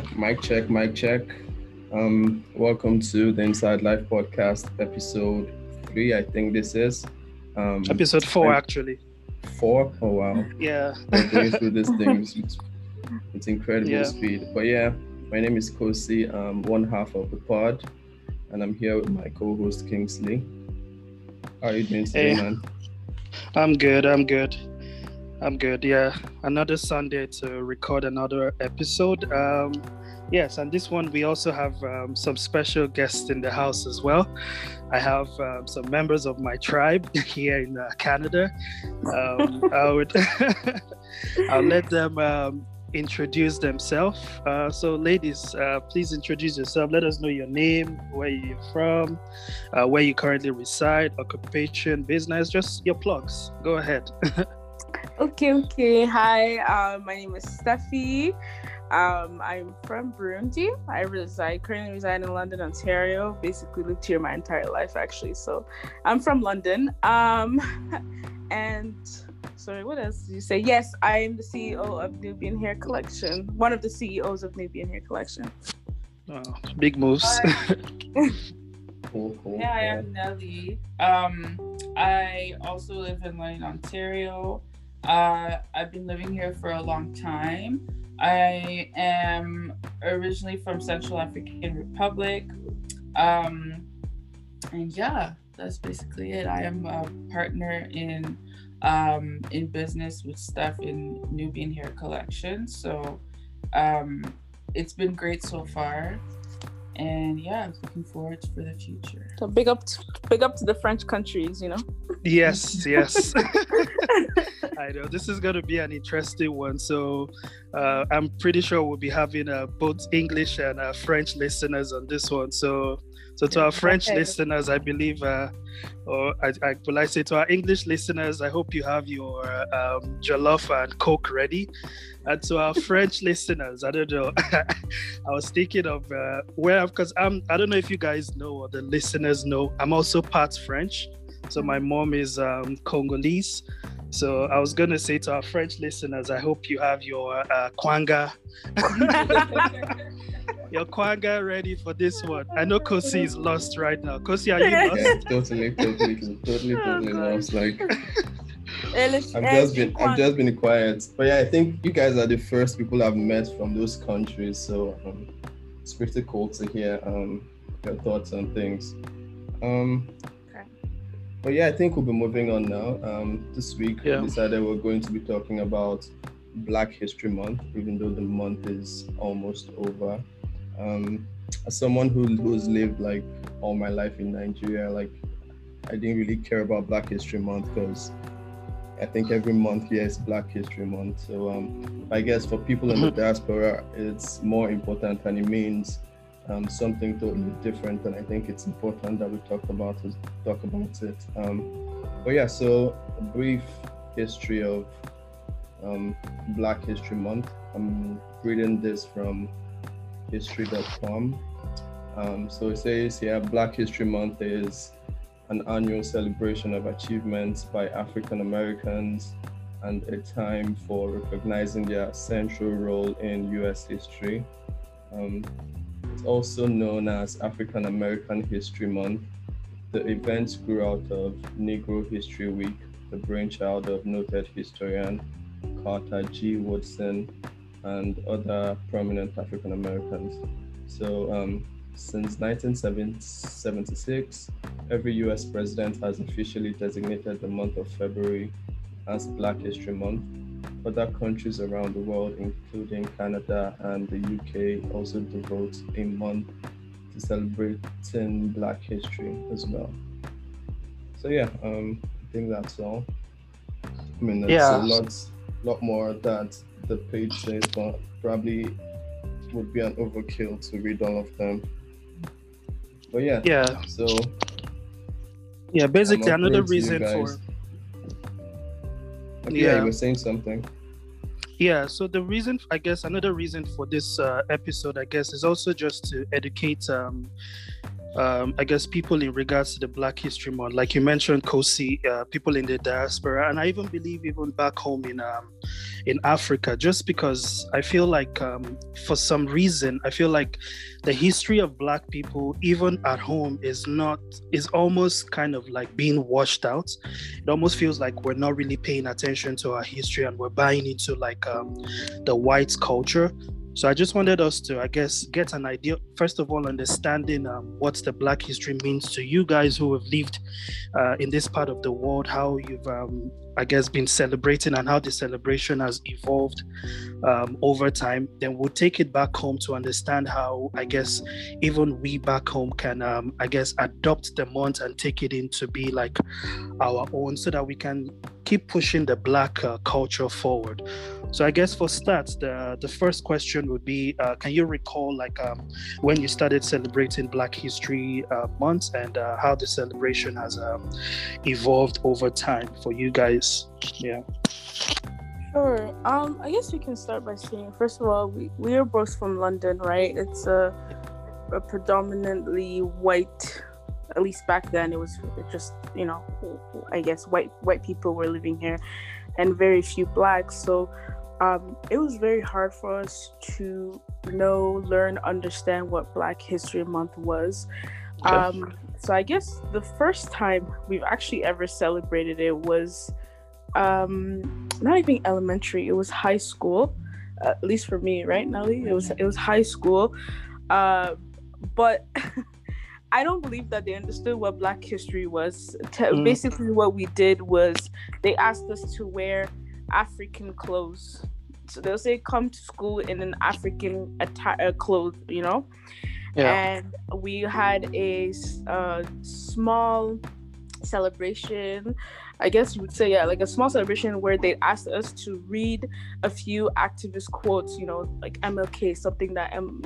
Yeah, mic check, mic check. Um, welcome to the Inside Life podcast, episode three. I think this is um, episode four, I, actually. Four? Oh wow! Yeah, we're going through this thing with, with incredible yeah. speed. But yeah, my name is Kosi. I'm one half of the pod, and I'm here with my co-host Kingsley. How are you doing today, hey. man? I'm good. I'm good. I'm good. Yeah, another Sunday to record another episode. Um, yes, and this one we also have um, some special guests in the house as well. I have um, some members of my tribe here in uh, Canada. Um, I would I'll let them um, introduce themselves. Uh, so, ladies, uh, please introduce yourself. Let us know your name, where you're from, uh, where you currently reside, occupation, business, just your plugs. Go ahead. Okay, okay. Hi, um, my name is Steffi. Um, I'm from Burundi. I reside currently reside in London, Ontario. Basically lived here my entire life actually. So I'm from London. Um, and sorry, what else did you say? Yes, I'm the CEO of Nubian Hair Collection. One of the CEOs of Nubian Hair Collection. Oh, big moves. cool, cool. Yeah, I am Nelly. Um, I also live in London, Ontario. Uh, I've been living here for a long time. I am originally from Central African Republic. Um, and yeah, that's basically it. I am a partner in um, in business with Steph in Nubian Hair Collection. So um, it's been great so far and yeah, looking forward for the future. So big up, to, big up to the French countries, you know. Yes, yes. I know this is going to be an interesting one. So uh, I'm pretty sure we'll be having uh, both English and uh, French listeners on this one. So so to our French okay. listeners, I believe, uh, or I, I will I say to our English listeners, I hope you have your um, jollof and coke ready. And to our French listeners, I don't know, I was thinking of uh, where because I'm I don't know if you guys know or the listeners know, I'm also part French. So my mom is um, Congolese. So I was gonna say to our French listeners, I hope you have your uh, kwanga. your kwanga ready for this one. I know Kosi is lost right now. Kosi, are you lost? Yeah, totally, totally, totally, totally oh, lost. Like I've just been I've just been quiet. But yeah, I think you guys are the first people I've met from those countries. So um, it's pretty cool to hear um, your thoughts on things. Um, but yeah, I think we'll be moving on now. Um, this week yeah. we decided we're going to be talking about Black History Month, even though the month is almost over um, as someone who, who's lived like all my life in Nigeria, like I didn't really care about Black History Month because I think every month here is Black History Month. So um, I guess for people in the mm-hmm. diaspora, it's more important and it means um, something totally different. And I think it's important that we talk about it, talk about it. Um, but yeah, so a brief history of um, Black History Month. I'm reading this from history.com. Um, so it says here Black History Month is an annual celebration of achievements by African Americans and a time for recognizing their central role in US history. Um, it's also known as African American History Month. The event grew out of Negro History Week, the brainchild of noted historian Carter G. Woodson and other prominent African Americans. So um, since 1976, every US president has officially designated the month of February as Black History Month. Other countries around the world, including Canada and the UK, also devote a month to celebrating Black history as well. So yeah, um, I think that's all. I mean, there's yeah. a lot, lot more that the page says, but probably would be an overkill to read all of them. But yeah. Yeah. So. Yeah, basically another reason for. Okay, yeah, you were saying something. Yeah, so the reason, I guess, another reason for this uh, episode, I guess, is also just to educate um, um, I guess people in regards to the Black History Month, like you mentioned, Kosi, uh, people in the diaspora, and I even believe even back home in um, in Africa, just because I feel like um, for some reason I feel like the history of Black people, even at home, is not is almost kind of like being washed out. It almost feels like we're not really paying attention to our history and we're buying into like um, the white culture so I just wanted us to, I guess, get an idea, first of all, understanding um, what the Black history means to you guys who have lived uh, in this part of the world, how you've, um, I guess, been celebrating and how the celebration has evolved um, over time. Then we'll take it back home to understand how, I guess, even we back home can, um, I guess, adopt the month and take it in to be like our own so that we can keep pushing the Black uh, culture forward. So I guess for stats, the the first question would be, uh, can you recall like um, when you started celebrating Black History uh, Month and uh, how the celebration has um, evolved over time for you guys? Yeah. Sure. Um, I guess we can start by saying first of all, we we are both from London, right? It's a, a predominantly white at least back then it was just you know i guess white white people were living here and very few blacks so um, it was very hard for us to know, learn, understand what Black History Month was. Um, so I guess the first time we've actually ever celebrated it was um, not even elementary; it was high school. Uh, at least for me, right, Nelly? It was it was high school, uh, but. I don't believe that they understood what Black history was. Mm. Basically, what we did was they asked us to wear African clothes. So they'll say, come to school in an African attire, uh, clothes, you know? Yeah. And we had a uh, small celebration. I guess you would say, yeah, like a small celebration where they asked us to read a few activist quotes, you know, like MLK, something that M-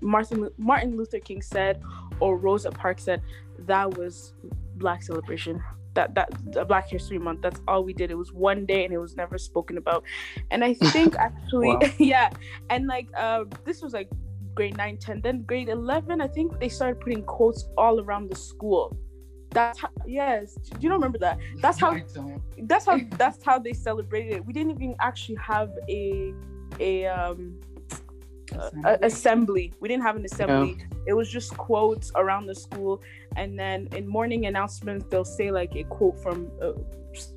Martin, Martin Luther King said, or Rosa Parks said. That was Black celebration that that Black History Month. That's all we did. It was one day and it was never spoken about. And I think actually, yeah, and like uh, this was like grade 9, 10. Then grade 11, I think they started putting quotes all around the school. That's how, yes. Do you don't remember that? That's how. That's how. That's how they celebrated it. We didn't even actually have a a um assembly. assembly. We didn't have an assembly. It was just quotes around the school, and then in morning announcements they'll say like a quote from a,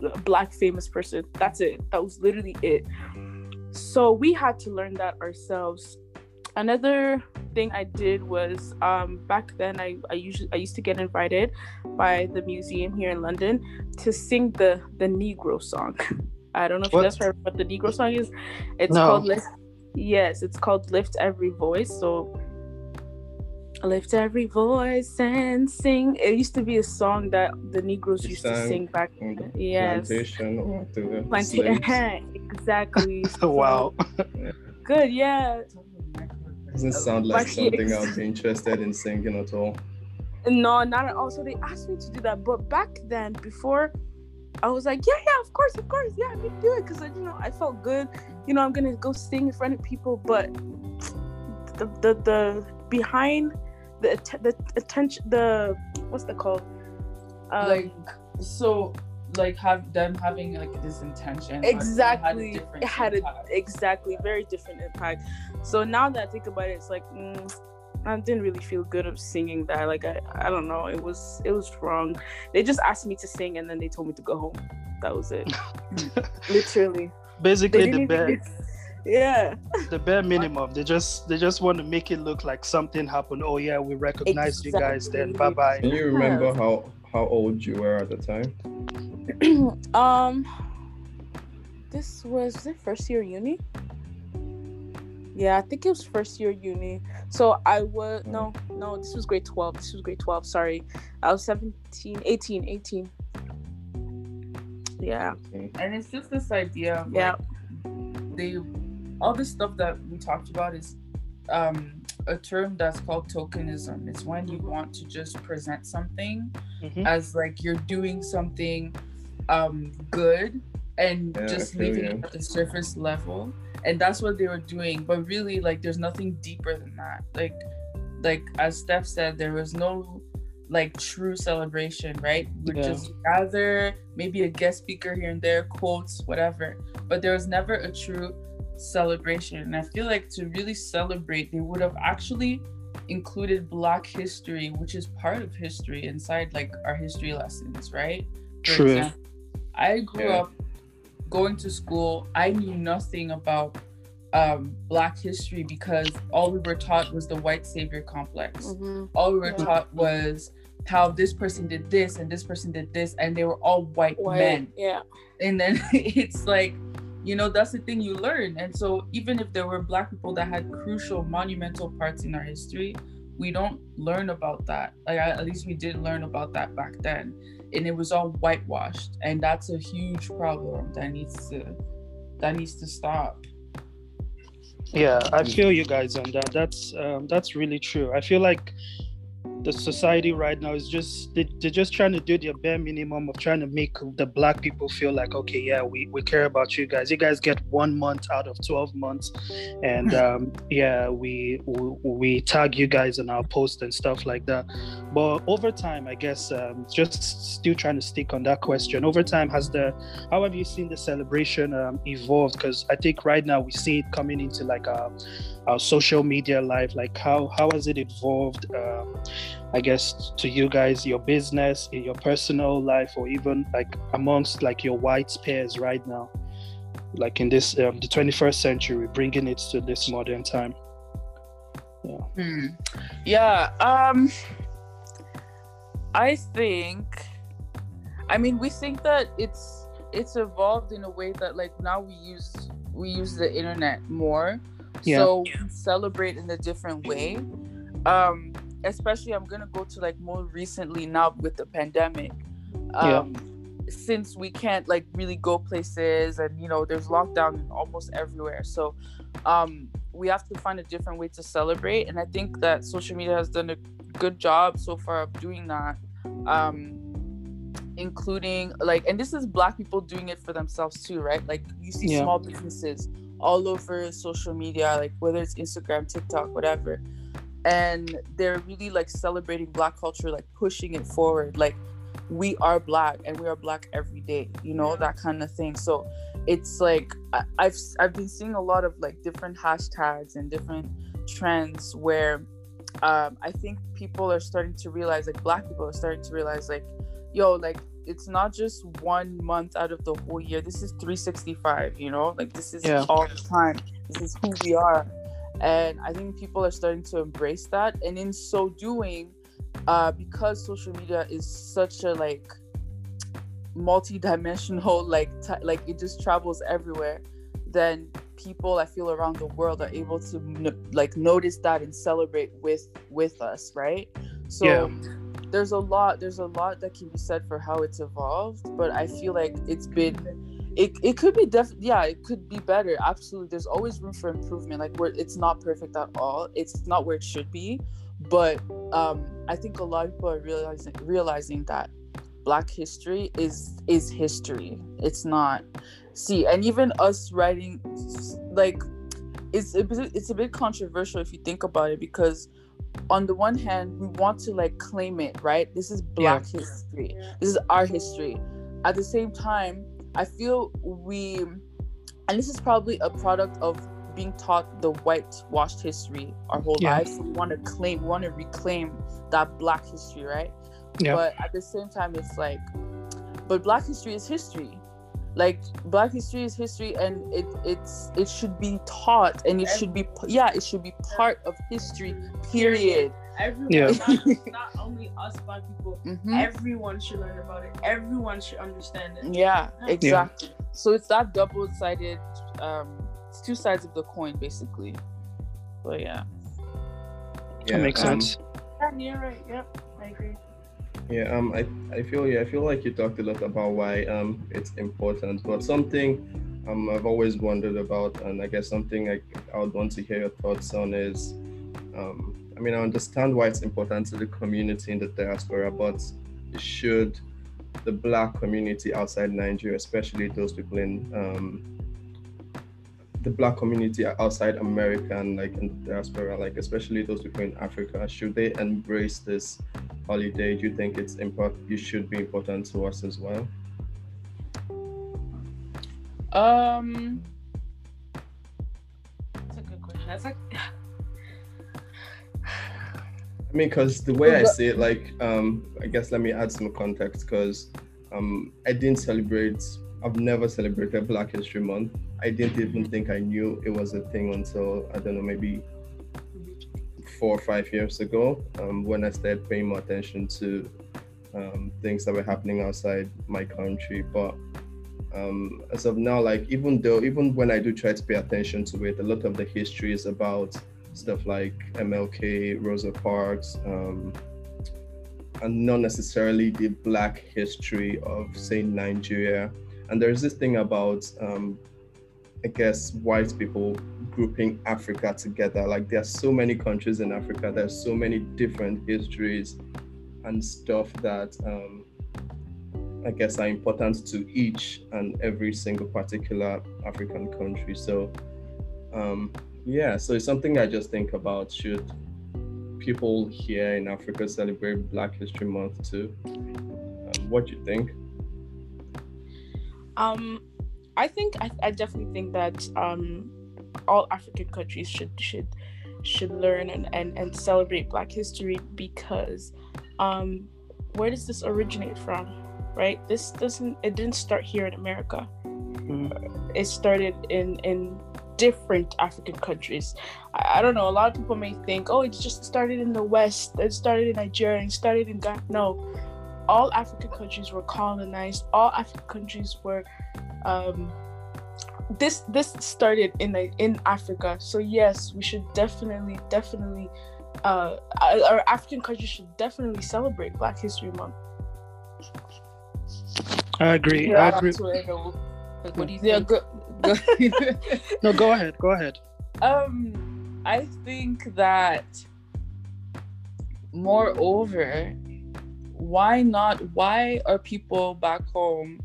a black famous person. That's it. That was literally it. So we had to learn that ourselves. Another thing I did was um, back then I, I usually I used to get invited by the museum here in London to sing the the Negro song. I don't know if what? you guys heard what the Negro song is. It's no. called Let's Yes, it's called Lift Every Voice. So lift every voice and sing. It used to be a song that the Negroes used to sing back. Yes. Plantation or the Plantation. exactly. Wow. good. Yeah. Doesn't sound like something I'd be interested in singing at all. No, not at all. So they asked me to do that, but back then, before I was like, yeah, yeah, of course, of course, yeah, I can do it because you know I felt good. You know, I'm gonna go sing in front of people, but the the, the behind the the attention the what's that called? Um, like so like have them having like this intention exactly it had a, exactly very different impact so now that i think about it it's like mm, I didn't really feel good of singing that. Like I, I don't know. It was it was wrong. They just asked me to sing and then they told me to go home. That was it. Literally. Basically the bare yeah. The bare minimum. They just they just want to make it look like something happened. Oh yeah, we recognize exactly. you guys then. Bye bye. Can you remember how how old you were at the time? um this was, was it first year uni? Yeah, I think it was first year uni. So I was no, no, this was grade 12. This was grade 12, sorry. I was 17, 18, 18. Yeah. And it's just this idea of yeah. Like, they all this stuff that we talked about is um a term that's called tokenism. It's when you want to just present something mm-hmm. as like you're doing something um good and yeah, just leaving it at the surface level and that's what they were doing but really like there's nothing deeper than that like like as Steph said, there was no like true celebration, right? We yeah. just gather, maybe a guest speaker here and there, quotes, whatever. But there was never a true celebration. And I feel like to really celebrate, they would have actually included Black history, which is part of history inside like our history lessons, right? For True. Example, I grew yeah. up going to school. I knew nothing about um, Black history because all we were taught was the white savior complex. Mm-hmm. All we were yeah. taught was how this person did this and this person did this, and they were all white, white men. Yeah. And then it's like, you know, that's the thing you learn. And so even if there were Black people that had crucial, monumental parts in our history, we don't learn about that. Like at least we didn't learn about that back then, and it was all whitewashed, and that's a huge problem that needs to that needs to stop. Yeah, I feel you guys on that. That's um, that's really true. I feel like the society right now is just they, are just trying to do their bare minimum of trying to make the black people feel like okay yeah we, we care about you guys. You guys get one month out of 12 months. And um, yeah we, we, we tag you guys in our post and stuff like that. But over time i guess um, just still trying to stick on that question. Over time has the how have you seen the celebration um, evolved? Because i think right now we see it coming into like our social media life. Like how how has it evolved um, i guess to you guys your business in your personal life or even like amongst like your white peers right now. Like in this um, the 21st century bringing it to this modern time. Yeah. Hmm. yeah um i think i mean we think that it's it's evolved in a way that like now we use we use the internet more. Yeah. so we celebrate in a different way. Um especially i'm gonna go to like more recently now with the pandemic um yeah. since we can't like really go places and you know there's lockdown almost everywhere so um we have to find a different way to celebrate and i think that social media has done a good job so far of doing that um including like and this is black people doing it for themselves too right like you see yeah. small businesses all over social media, like whether it's Instagram, TikTok, whatever. And they're really like celebrating black culture, like pushing it forward. Like we are black and we are black every day, you know, that kind of thing. So it's like I, I've I've been seeing a lot of like different hashtags and different trends where um, I think people are starting to realize, like black people are starting to realize, like, yo, like it's not just one month out of the whole year. This is 365, you know? Like this is yeah. all the time. This is who we are. And I think people are starting to embrace that. And in so doing, uh, because social media is such a like multi-dimensional, like t- like it just travels everywhere, then people I feel around the world are able to n- like notice that and celebrate with with us, right? So yeah there's a lot there's a lot that can be said for how it's evolved but i feel like it's been it, it could be def yeah it could be better absolutely. There's always room for improvement like where it's not perfect at all it's not where it should be but um i think a lot of people are realizing realizing that black history is is history. It's not see and even us writing like it's a bit, it's a bit controversial if you think about it because on the one hand we want to like claim it right? This is black yeah. history. This is our history. At the same time i feel we and this is probably a product of being taught the whitewashed history our whole yeah. lives so we want to claim we want to reclaim that black history right yeah. but at the same time it's like but black history is history like black history is history and it it's it should be taught and it should be yeah it should be part of history period everyone yeah. not, not, only us black people mm-hmm. everyone should learn about it. Everyone should understand it. Yeah exactly. Yeah. so it's that double-sided um it's two sides of the coin basically. But yeah. Yeah that makes um, sense. Yeah you're right. Yep i agree. Yeah, um, I, I feel yeah, I feel like you talked a lot about why um it's important, but something um I've always wondered about, and I guess something I I would want to hear your thoughts on is, um, I mean I understand why it's important to the community in the diaspora, but should the black community outside Nigeria, especially those people in um the black community outside America and like in the diaspora, like especially those people in Africa, should they embrace this holiday? Do you think it's important? You should be important to us as well. Um, that's a good question. That's like. I mean, because the way I see it, like, um, I guess let me add some context because um, I didn't celebrate, I've never celebrated Black History Month. I didn't even think I knew it was a thing until, I don't know, maybe four or five years ago um, when I started paying more attention to um, things that were happening outside my country. But um, as of now, like, even though, even when I do try to pay attention to it, a lot of the history is about stuff like MLK, Rosa Parks, um, and not necessarily the Black history of, say, Nigeria. And there's this thing about, um, I guess, white people grouping Africa together. Like, there are so many countries in Africa, there's so many different histories and stuff that um, I guess are important to each and every single particular African country. So, um, yeah, so it's something I just think about. Should people here in Africa celebrate Black History Month too? Um, what do you think? Um, I think I, I definitely think that um, all African countries should should should learn and, and, and celebrate Black history because um, where does this originate from? Right? This doesn't it didn't start here in America. Mm. It started in in different African countries. I, I, don't know. A lot of people may think, oh, it just started in the West. It started in Nigeria. It started in Ghana. No, all African countries were colonized. All African countries were. Um, this this started in the, in Africa. So yes, we should definitely definitely. Uh, our African countries should definitely celebrate Black History Month. I agree. Yeah, I agree. What do you think? Yeah, go, no, go ahead. Go ahead. Um, I think that moreover, why not? Why are people back home?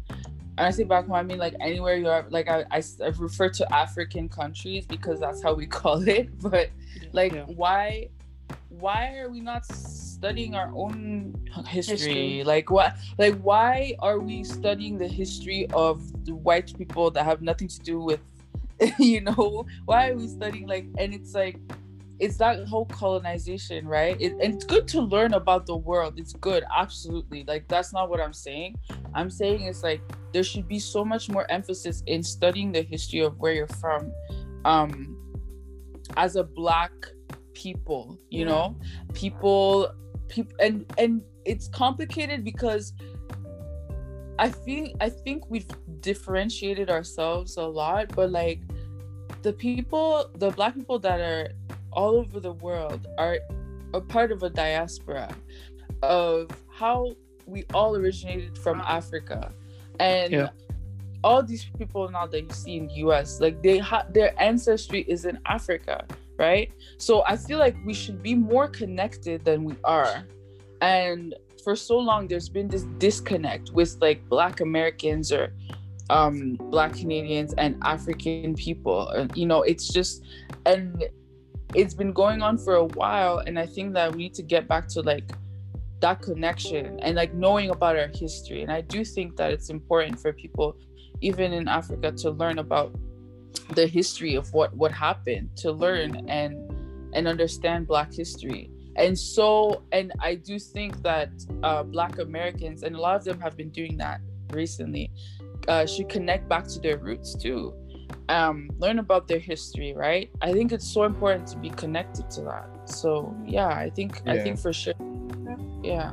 And I say back home, I mean like anywhere you are. Like I, I, I refer to African countries because that's how we call it. But like, yeah. why, why are we not studying our own history. history. Like what like why are we studying the history of the white people that have nothing to do with you know? Why are we studying like and it's like it's that whole colonization right? It, and it's good to learn about the world. It's good absolutely. Like that's not what i'm saying. I'm saying it's like there should be so much more emphasis in studying the history of where you're from. Um as a black people you know people people and and it's complicated because I feel I think we've differentiated ourselves a lot, but like the people, the black people that are all over the world are a part of a diaspora of how we all originated from Africa. And yeah. all these people now that you see in the US, like they have their ancestry is in Africa right? So I feel like we should be more connected than we are. And for so long, there's been this disconnect with like Black Americans or um, Black Canadians and African people. You know, it's just, and it's been going on for a while. And I think that we need to get back to like that connection and like knowing about our history. And I do think that it's important for people, even in Africa, to learn about the history of what what happened to learn and and understand black history. And so and i do think that uh, black americans and a lot of them have been doing that recently uh, should connect back to their roots too. Um, learn about their history right? I think it's so important to be connected to that. So yeah i think yeah. i think for sure. Yeah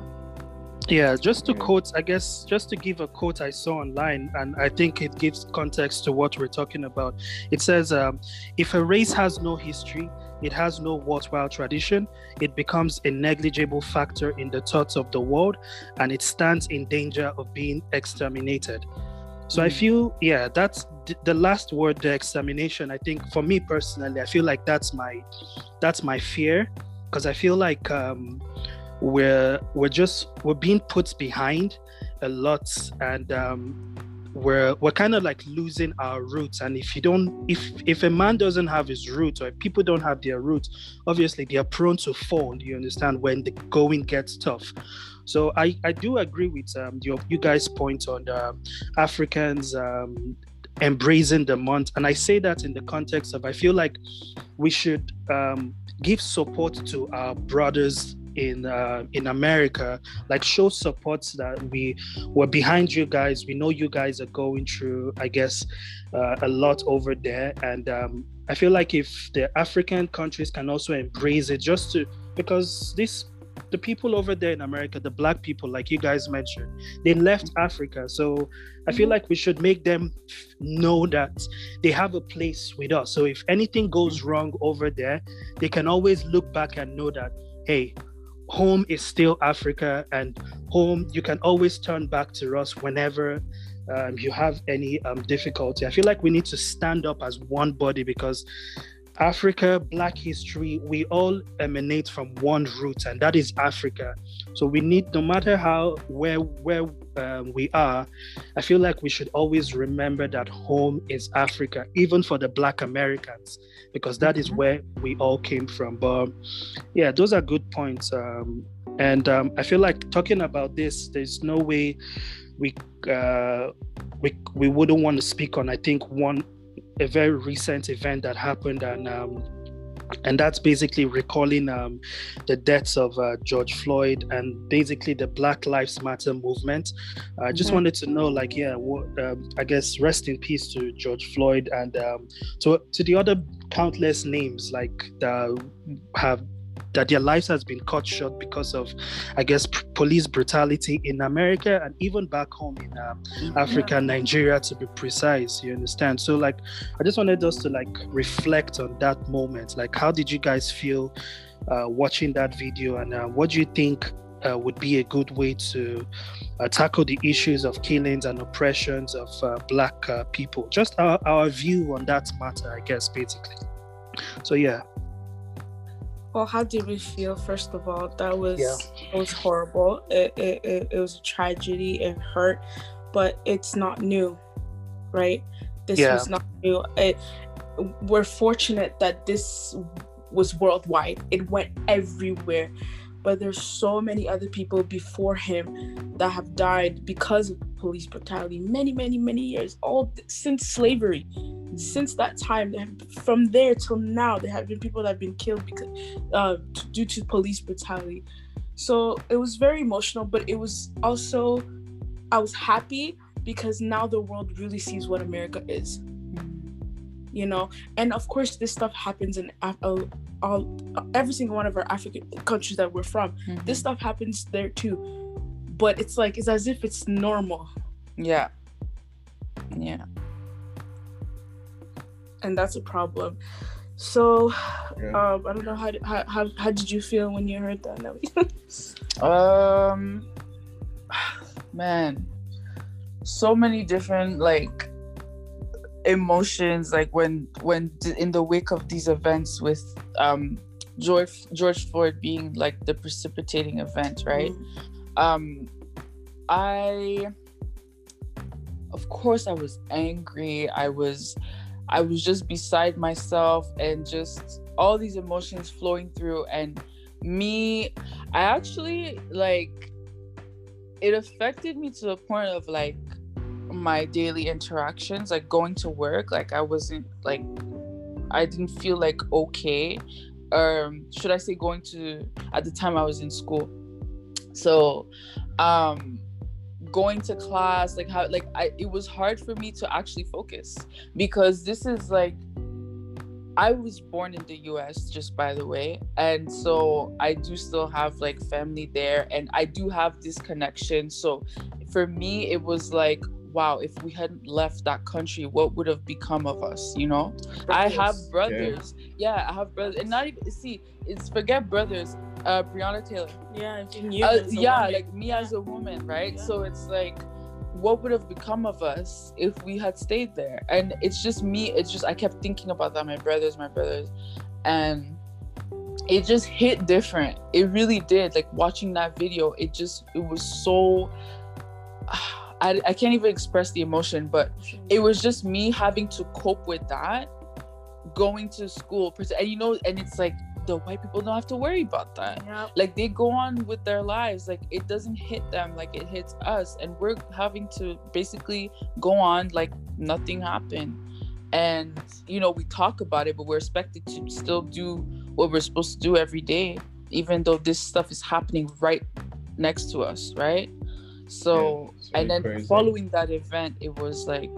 yeah, just to quote, I guess, just to give a quote I saw online, and I think it gives context to what we're talking about. It says, um, if a race has no history, it has no worthwhile tradition, it becomes a negligible factor in the thoughts of the world, and it stands in danger of being exterminated. So mm. I feel, yeah, that's the last word, the extermination. I think for me personally, I feel like that's my, that's my fear, because I feel like. Um, we're we're just we're being put behind a lot and um, we're we're kind of like losing our roots. And if you don't if if a man doesn't have his roots or if people don't have their roots obviously they are prone to fall. You understand? When the going gets tough. So i i do agree with um your you guys point on the africans um embracing the month. And i say that in the context of i feel like we should um give support to our brothers in uh, in America, like show support that we were behind you guys. We know you guys are going through, I guess, uh, a lot over there, and um, I feel like if the African countries can also embrace it, just to because this the people over there in America, the black people, like you guys mentioned, they left Africa. So I feel mm-hmm. like we should make them know that they have a place with us. So if anything goes wrong over there, they can always look back and know that, hey, home is still Africa, and home you can always turn back to us whenever um, you have any um, difficulty. I feel like we need to stand up as one body because Africa, Black history, we all emanate from one root, and that is Africa. So we need, no matter how where where um, we are, I feel like we should always remember that home is Africa, even for the Black Americans, because that is where we all came from. But yeah, those are good points. Um, and um, I feel like talking about this, there's no way we uh, we we wouldn't want to speak on. I think one a very recent event that happened and um, and that's basically recalling um, the deaths of uh, George Floyd and basically the Black Lives Matter movement. I just mm-hmm. wanted to know, like, yeah, what, um, I guess rest in peace to George Floyd and um, to to the other countless names like that have that their lives has been cut short because of, I guess, p- police brutality in America and even back home in um, Africa, Nigeria, to be precise. You understand? So, like, I just wanted us to like reflect on that moment. Like, how did you guys feel uh, watching that video, and uh, what do you think? Uh, would be a good way to uh, tackle the issues of killings and oppressions of uh, black uh, people. Just our, our view on that matter, I guess, basically. So, yeah. Well, how did we feel? First of all, that was yeah. it was horrible. It, it, it, it was a tragedy. It hurt, but it's not new, right? This yeah. was not new. It, we're fortunate that this was worldwide. It went everywhere, but there's so many other people before him that have died because of police brutality. Many, many, many years, all since slavery since that time, from there till now, there have been people that have been killed because uh, due to police brutality. So it was very emotional, but it was also I was happy because now the world really sees what America is. You know, and of course, this stuff happens in all, all every single one of our African countries that we're from. Mm-hmm. This stuff happens there too, but it's like it's as if it's normal. Yeah. Yeah and that's a problem. So, yeah. um, I don't know how, how how how did you feel when you heard that? um, man, so many different like emotions. Like when when in the wake of these events with um George George Floyd being like the precipitating event, right? Mm-hmm. Um, I of course I was angry. I was I was just beside myself and just all these emotions flowing through. And me, I actually like it affected me to the point of like my daily interactions, like going to work. Like I wasn't like I didn't feel like okay. Um, should I say going to at the time I was in school. So um going to class like how like I it was hard for me to actually focus because this is like I was born in the US just by the way and so I do still have like family there and I do have this connection. So for me it was like wow if we hadn't left that country what would have become of us you know? I have brothers. Yeah. yeah i have brothers and not even see it's forget brothers uh breonna taylor. Yeah uh, yeah like me as a woman right? Yeah. so it's like what would have become of us if we had stayed there? And it's just me it's just i kept thinking about that my brothers my brothers. And it just hit different. It really did. Like watching that video it just it was so I, I can't even express the emotion, but it was just me having to cope with that, going to school, and you know, and it's like the white people don't have to worry about that. Yep. Like they go on with their lives. Like it doesn't hit them like it hits us. And we're having to basically go on like nothing happened. And you know, we talk about it, but we're expected to still do what we're supposed to do every day, even though this stuff is happening right next to us, right? So yeah, and then crazy. following that event, it was like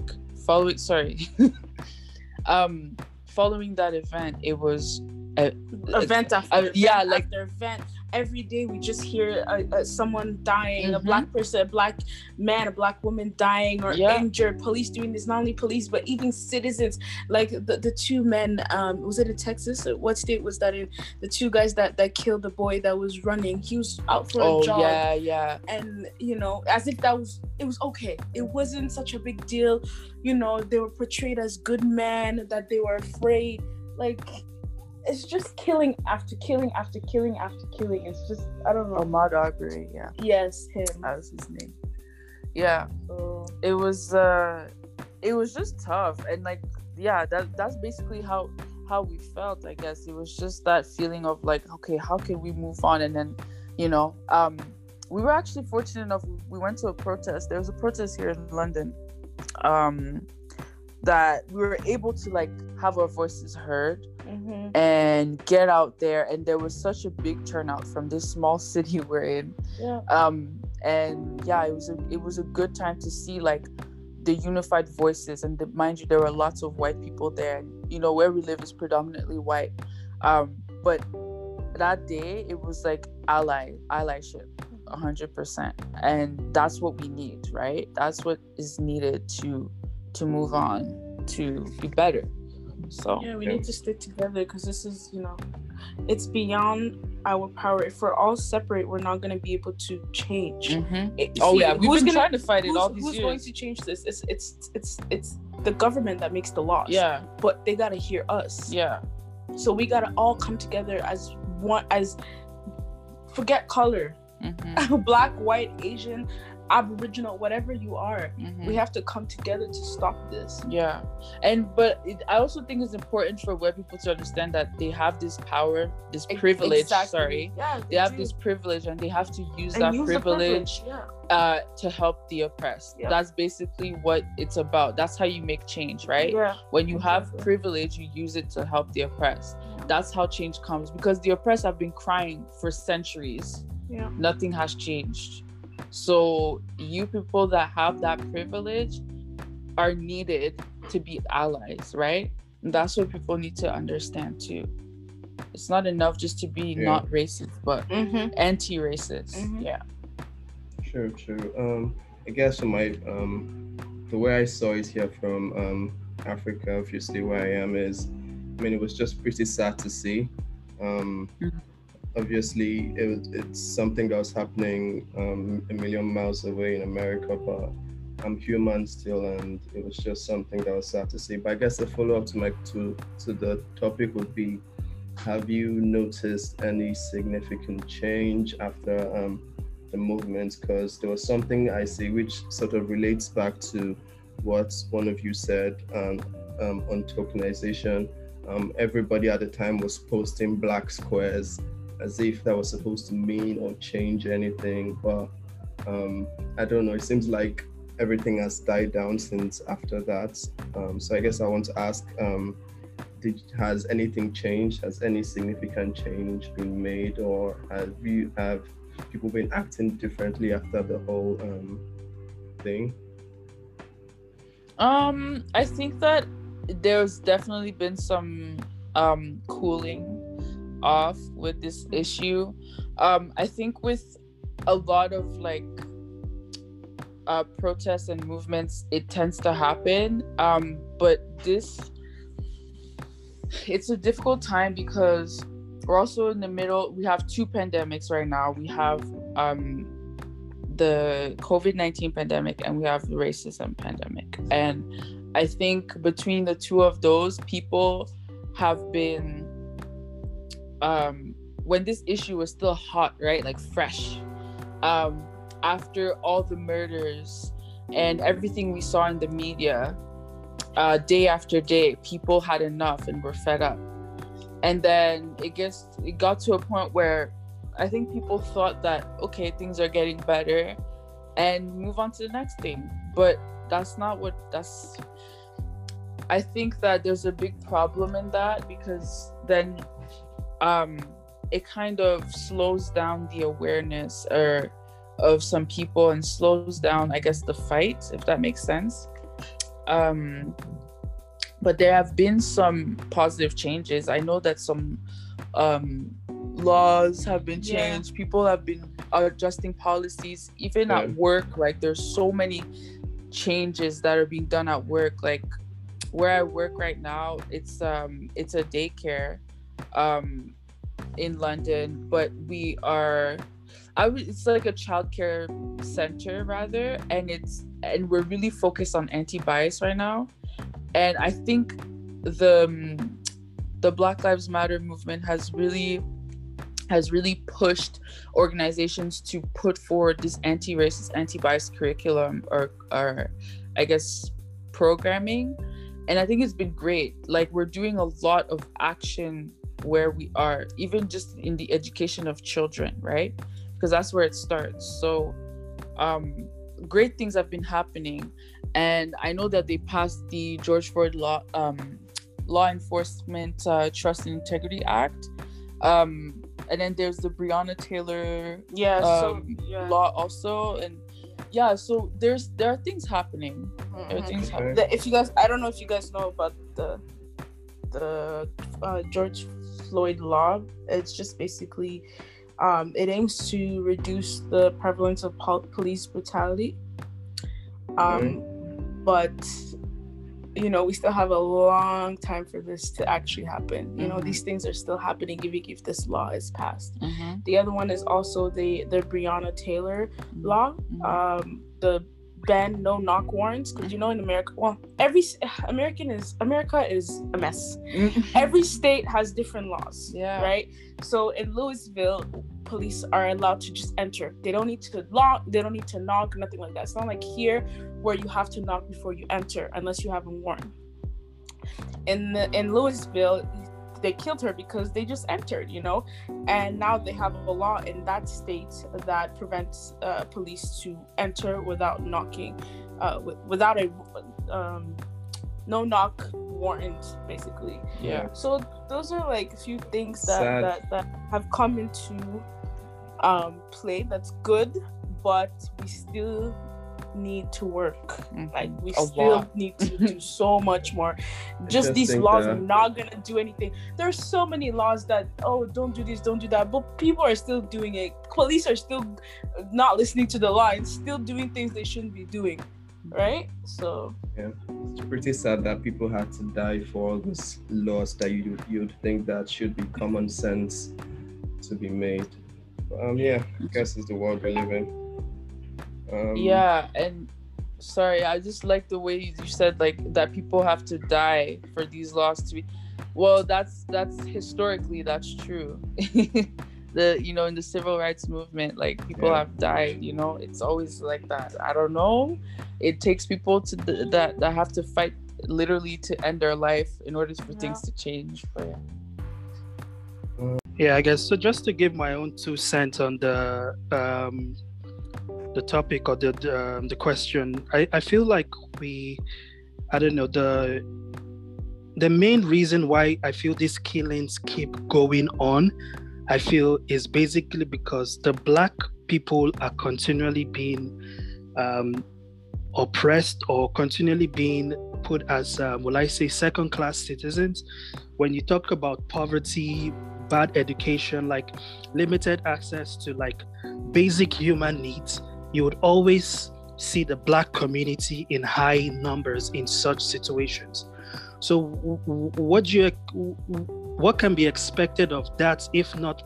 following sorry. um following that event, it was uh, event after uh, event yeah like after event every day we just hear uh, uh, someone dying mm-hmm. a black person a black man a black woman dying or yeah. injured police doing this not only police but even citizens. Like the, the two men um was it in texas? What state was that in? The two guys that that killed the boy that was running he was out for oh, a jog. yeah yeah. And you know as if that was it was okay. It wasn't such a big deal. You know they were portrayed as good men that they were afraid. Like it's just killing after killing after killing after killing. It's just I don't know. Ahmaud Arbery, yeah. Yes, him. That was his name. Yeah. So. It was uh it was just tough and like yeah, that that's basically how how we felt, I guess. It was just that feeling of like, okay, how can we move on? And then, you know, um we were actually fortunate enough we went to a protest. There was a protest here in London. Um that we were able to like have our voices heard mm-hmm. and get out there and there was such a big turnout from this small city we're in. Yeah. um and yeah it was a it was a good time to see like the unified voices. And the, mind you there were lots of white people there. You know where we live is predominantly white. Um but that day it was like ally allyship 100% and that's what we need right? That's what is needed to to move on to be better. So yeah, we need to stick together because this is you know, it's beyond our power. If we're all separate, we're not going to be able to change. Mm-hmm. It, oh see, yeah, we've been gonna, trying to fight it all these who's years. Who's going to change this? It's it's it's it's the government that makes the laws. Yeah, but they got to hear us. Yeah. So we got to all come together as one as forget color. Mm-hmm. Black, white, Asian, aboriginal whatever you are mm-hmm. we have to come together to stop this yeah and but it, i also think it's important for white people to understand that they have this power this privilege exactly. sorry yeah, they, they have this privilege and they have to use and that use privilege, privilege. Yeah. Uh, to help the oppressed yeah. that's basically what it's about that's how you make change right yeah when you exactly. have privilege you use it to help the oppressed that's how change comes because the oppressed have been crying for centuries yeah nothing has changed so you people that have that privilege are needed to be allies, right? And that's what people need to understand too. It's not enough just to be yeah. not racist, but mm-hmm. anti-racist. Mm-hmm. Yeah. Sure, sure. Um, I guess my um, the way I saw it here from um, Africa, obviously where I am, is I mean it was just pretty sad to see. Um, mm-hmm obviously it, it's something that was happening um, a million miles away in America, but I'm human still, and it was just something that was sad to see. But I guess the follow up to my to to the topic would be: Have you noticed any significant change after um, the movement? Because there was something I see which sort of relates back to what one of you said um, um, on tokenization. Um, everybody at the time was posting black squares as if that was supposed to mean or change anything. But um, I don't know. It seems like everything has died down since after that. Um, so I guess I want to ask: um, did, Has anything changed? Has any significant change been made, or have you have people been acting differently after the whole um, thing? Um, I think that there's definitely been some um, cooling off with this issue. Um, I think with a lot of like uh, protests and movements, it tends to happen. Um, but this, it's a difficult time because we're also in the middle. We have two pandemics right now. We have um, the COVID 19 pandemic and we have the racism pandemic. And I think between the two of those, people have been um, when this issue was still hot, right? Like fresh. Um, after all the murders and everything we saw in the media uh, day after day people had enough and were fed up and then it gets it got to a point where i think people thought that okay things are getting better and move on to the next thing but that's not what that's i think that there's a big problem in that because then um it kind of slows down the awareness or of some people and slows down i guess the fight if that makes sense. Um but there have been some positive changes. I know that some um laws have been changed. Yeah. people have been adjusting policies even yeah. at work. Like there's so many changes that are being done at work. Like where i work right now it's um it's a daycare um in london but we are I would, it's like a childcare center rather, and it's and we're really focused on anti-bias right now, and I think the um, the Black Lives Matter movement has really has really pushed organizations to put forward this anti-racist, anti-bias curriculum or or I guess programming, and I think it's been great. Like we're doing a lot of action where we are, even just in the education of children, right? because that's where it starts. So, um, great things have been happening, and I know that they passed the George Floyd Law um, Law Enforcement uh, Trust and Integrity Act. Um, and then there's the Breonna Taylor yeah, so, um, yeah. law also, and yeah, so there's there are things happening. Mm-hmm. There are things happening. If you guys, I don't know if you guys know about the the uh, George Floyd law. It's just basically um, it aims to reduce the prevalence of police brutality. Um, But you know, we still have a long time for this to actually happen. You know, these mm-hmm. things are still happening even if this law is passed. Mm-hmm. The other one is also the the Breonna Taylor mm-hmm. law. Mm-hmm. Um, the ban no knock warrants because you know in America, well, every American is America is a mess. Mm-hmm. every state has different laws. Yeah. Right. So in Louisville, police are allowed to just enter. They don't need to lock. They don't need to knock. Nothing like that. It's not like here where you have to knock before you enter unless you have a warrant. In the, in Louisville, they killed her because they just entered, you know, and now they have a law in that state that prevents uh, police to enter without knocking, uh, without a um, no knock warrant, basically. Yeah. So those are like a few things that that, that have come into um, play. That's good, but we still need to work. Mm-hmm. Like we a still lot. need to do so much more. Just, these laws that... are not gonna do anything. There's so many laws that oh don't do this, don't do that, but people are still doing it. Police are still not listening to the law and still doing things they shouldn't be doing. Right? So yeah, it's pretty sad that people had to die for all these laws that you you'd think that should be common sense to be made. Um, yeah, I guess it's the world we live in. Um, yeah, and sorry, I just like the way you said like that people have to die for these laws to be. Well, that's that's historically that's true. the you know in the civil rights movement, like people yeah. have died. You know, it's always like that. I don't know. It takes people to the, that that have to fight literally to end their life in order for yeah. things to change. But yeah. Yeah, I guess so. Just to give my own two cents on the um, the topic or the the, um, the question, I, I feel like we, I don't know the the main reason why I feel these killings keep going on, I feel is basically because the black people are continually being um, oppressed or continually being put as, um, will I say, second class citizens. When you talk about poverty, bad education, like limited access to like basic human needs, you would always see the black community in high numbers in such situations. So, what you what can be expected of that if not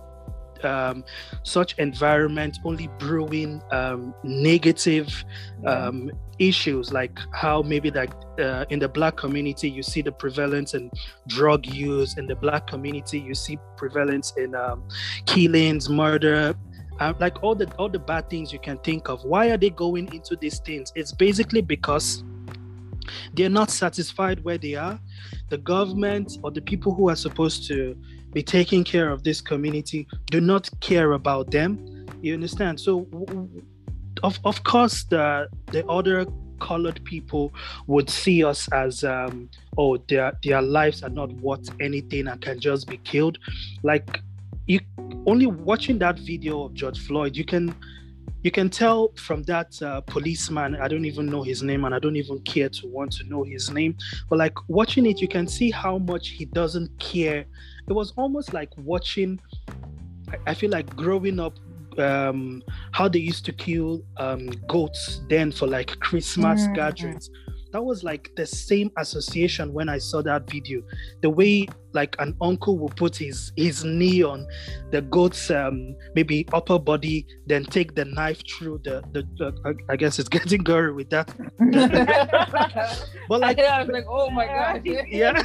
um, such environment only brewing um, negative um, issues like how maybe like uh, in the black community you see the prevalence in drug use in the black community you see prevalence in um, killings murder uh, like all the all the bad things you can think of. Why are they going into these things? It's basically because they're not satisfied where they are. The government or the people who are supposed to be taking care of this community do not care about them. You understand? So, of of course, the the other colored people would see us as um, oh their their lives are not worth anything and can just be killed like you only watching that video of george floyd you can you can tell from that uh, policeman i don't even know his name and i don't even care to want to know his name but like watching it you can see how much he doesn't care it was almost like watching i feel like growing up um, how they used to kill um, goats then for like Christmas mm-hmm. gatherings. That was like the same association when I saw that video. The way like an uncle will put his his knee on the goat's um, maybe upper body, then take the knife through the the. the I, I, guess it's getting gory with that. but like, I was like, oh my god, yeah.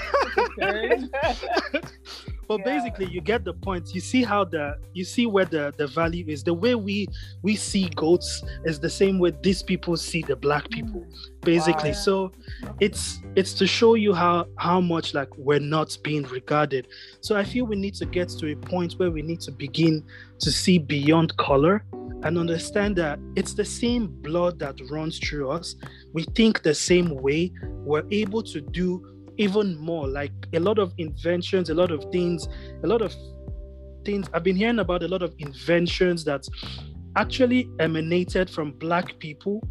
But yeah. basically you get the point you see how the you see where the the value is the way we we see goats is the same way these people see the black people mm. basically wow. so it's it's to show you how how much like we're not being regarded so i feel we need to get to a point where we need to begin to see beyond color and understand that it's the same blood that runs through us we think the same way we're able to do even more. Like a lot of inventions a lot of things a lot of things. I've been hearing about a lot of inventions that actually emanated from black people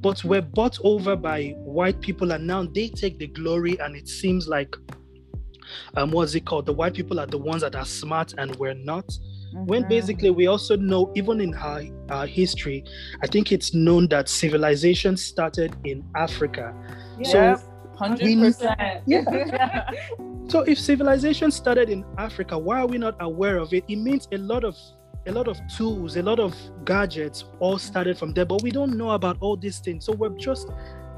but were bought over by white people and now they take the glory and it seems like um what's it called? The white people are the ones that are smart and we're not. Mm-hmm. when basically we also know even in our, our history i think it's known that civilization started in africa. Yeah. so Hundred percent. Yeah. so if civilization started in Africa, why are we not aware of it? It means a lot of a lot of tools, a lot of gadgets all started from there, but we don't know about all these things. So we're just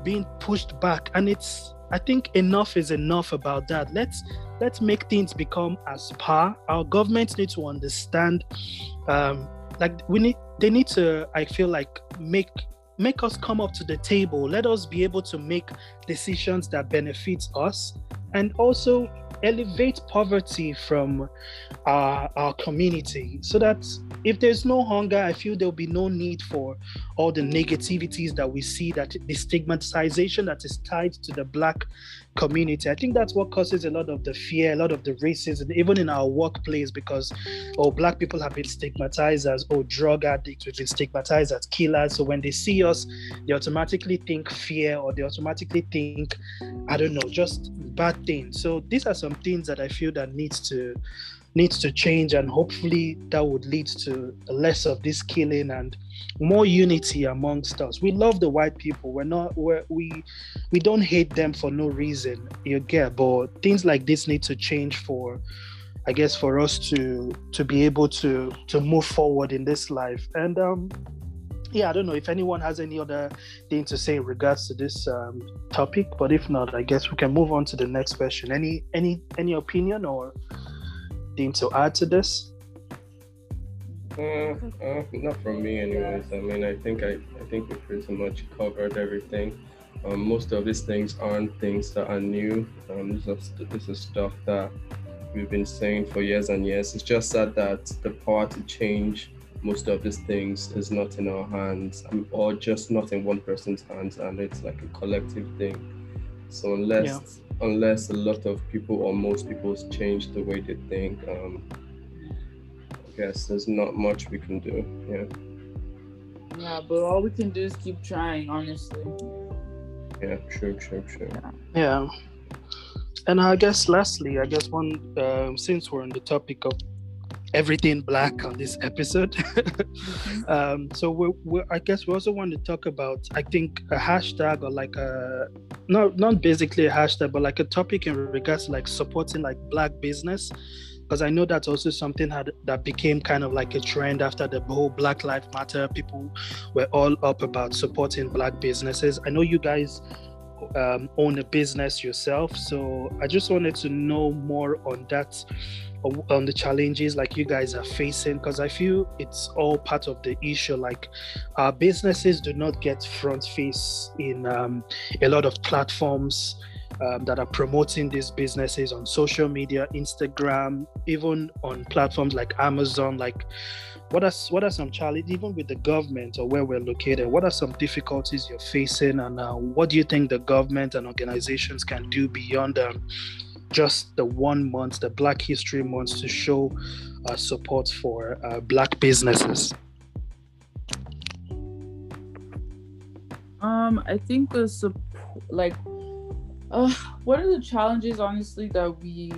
being pushed back. And it's I think enough is enough about that. Let's let's make things become as par. Our governments need to understand um like we need they need to I feel like make make us come up to the table. Let us be able to make decisions that benefit us and also elevate poverty from our, our community so that if there's no hunger, I feel there'll be no need for all the negativities that we see, that the stigmatization that is tied to the Black community. I think that's what causes a lot of the fear, a lot of the racism, even in our workplace, because oh, Black people have been stigmatized as oh, drug addicts, we've been stigmatized as killers. So when they see us, they automatically think fear or they automatically think, I don't know, just bad things. So these are some things that I feel that needs to needs to change and hopefully that would lead to less of this killing and more unity amongst us. We love the white people. We're not we're, we we don't hate them for no reason you get but things like this need to change for i guess for us to to be able to to move forward in this life. And um yeah i don't know if anyone has any other thing to say in regards to this um, topic but if not i guess we can move on to the next question. Any any any opinion or thing to add to this? Uh, uh, not from me, anyways. I mean, I think I, I think we pretty much covered everything. Um, most of these things aren't things that are new. Um, this is this is stuff that we've been saying for years and years. It's just that that the power to change most of these things is not in our hands, um, or just not in one person's hands, and it's like a collective thing. So unless yeah unless a lot of people or most people change the way they think, um, guess there's not much we can do. Yeah. Yeah, but all we can do is keep trying, honestly. Yeah, true, true, true. Yeah. yeah. And I guess lastly, I guess one um, since we're on the topic of everything black on this episode. um, so we we I guess we also want to talk about, I think, a hashtag or like a not not basically a hashtag, but like a topic in regards to like supporting like black business. Because I know that's also something had, that became kind of like a trend after the whole Black Lives Matter. People were all up about supporting black businesses. I know you guys um, own a business yourself, so I just wanted to know more on that on the challenges like you guys are facing because i feel it's all part of the issue like our businesses do not get front face in um, a lot of platforms um, that are promoting these businesses on social media instagram even on platforms like amazon like what are what are some challenges even with the government or where we're located what are some difficulties you're facing and uh, what do you think the government and organizations can do beyond um, just the one month, the Black History Month, to show uh, support for uh, Black businesses? Um, I think the support, like, uh, one of the challenges, honestly, that we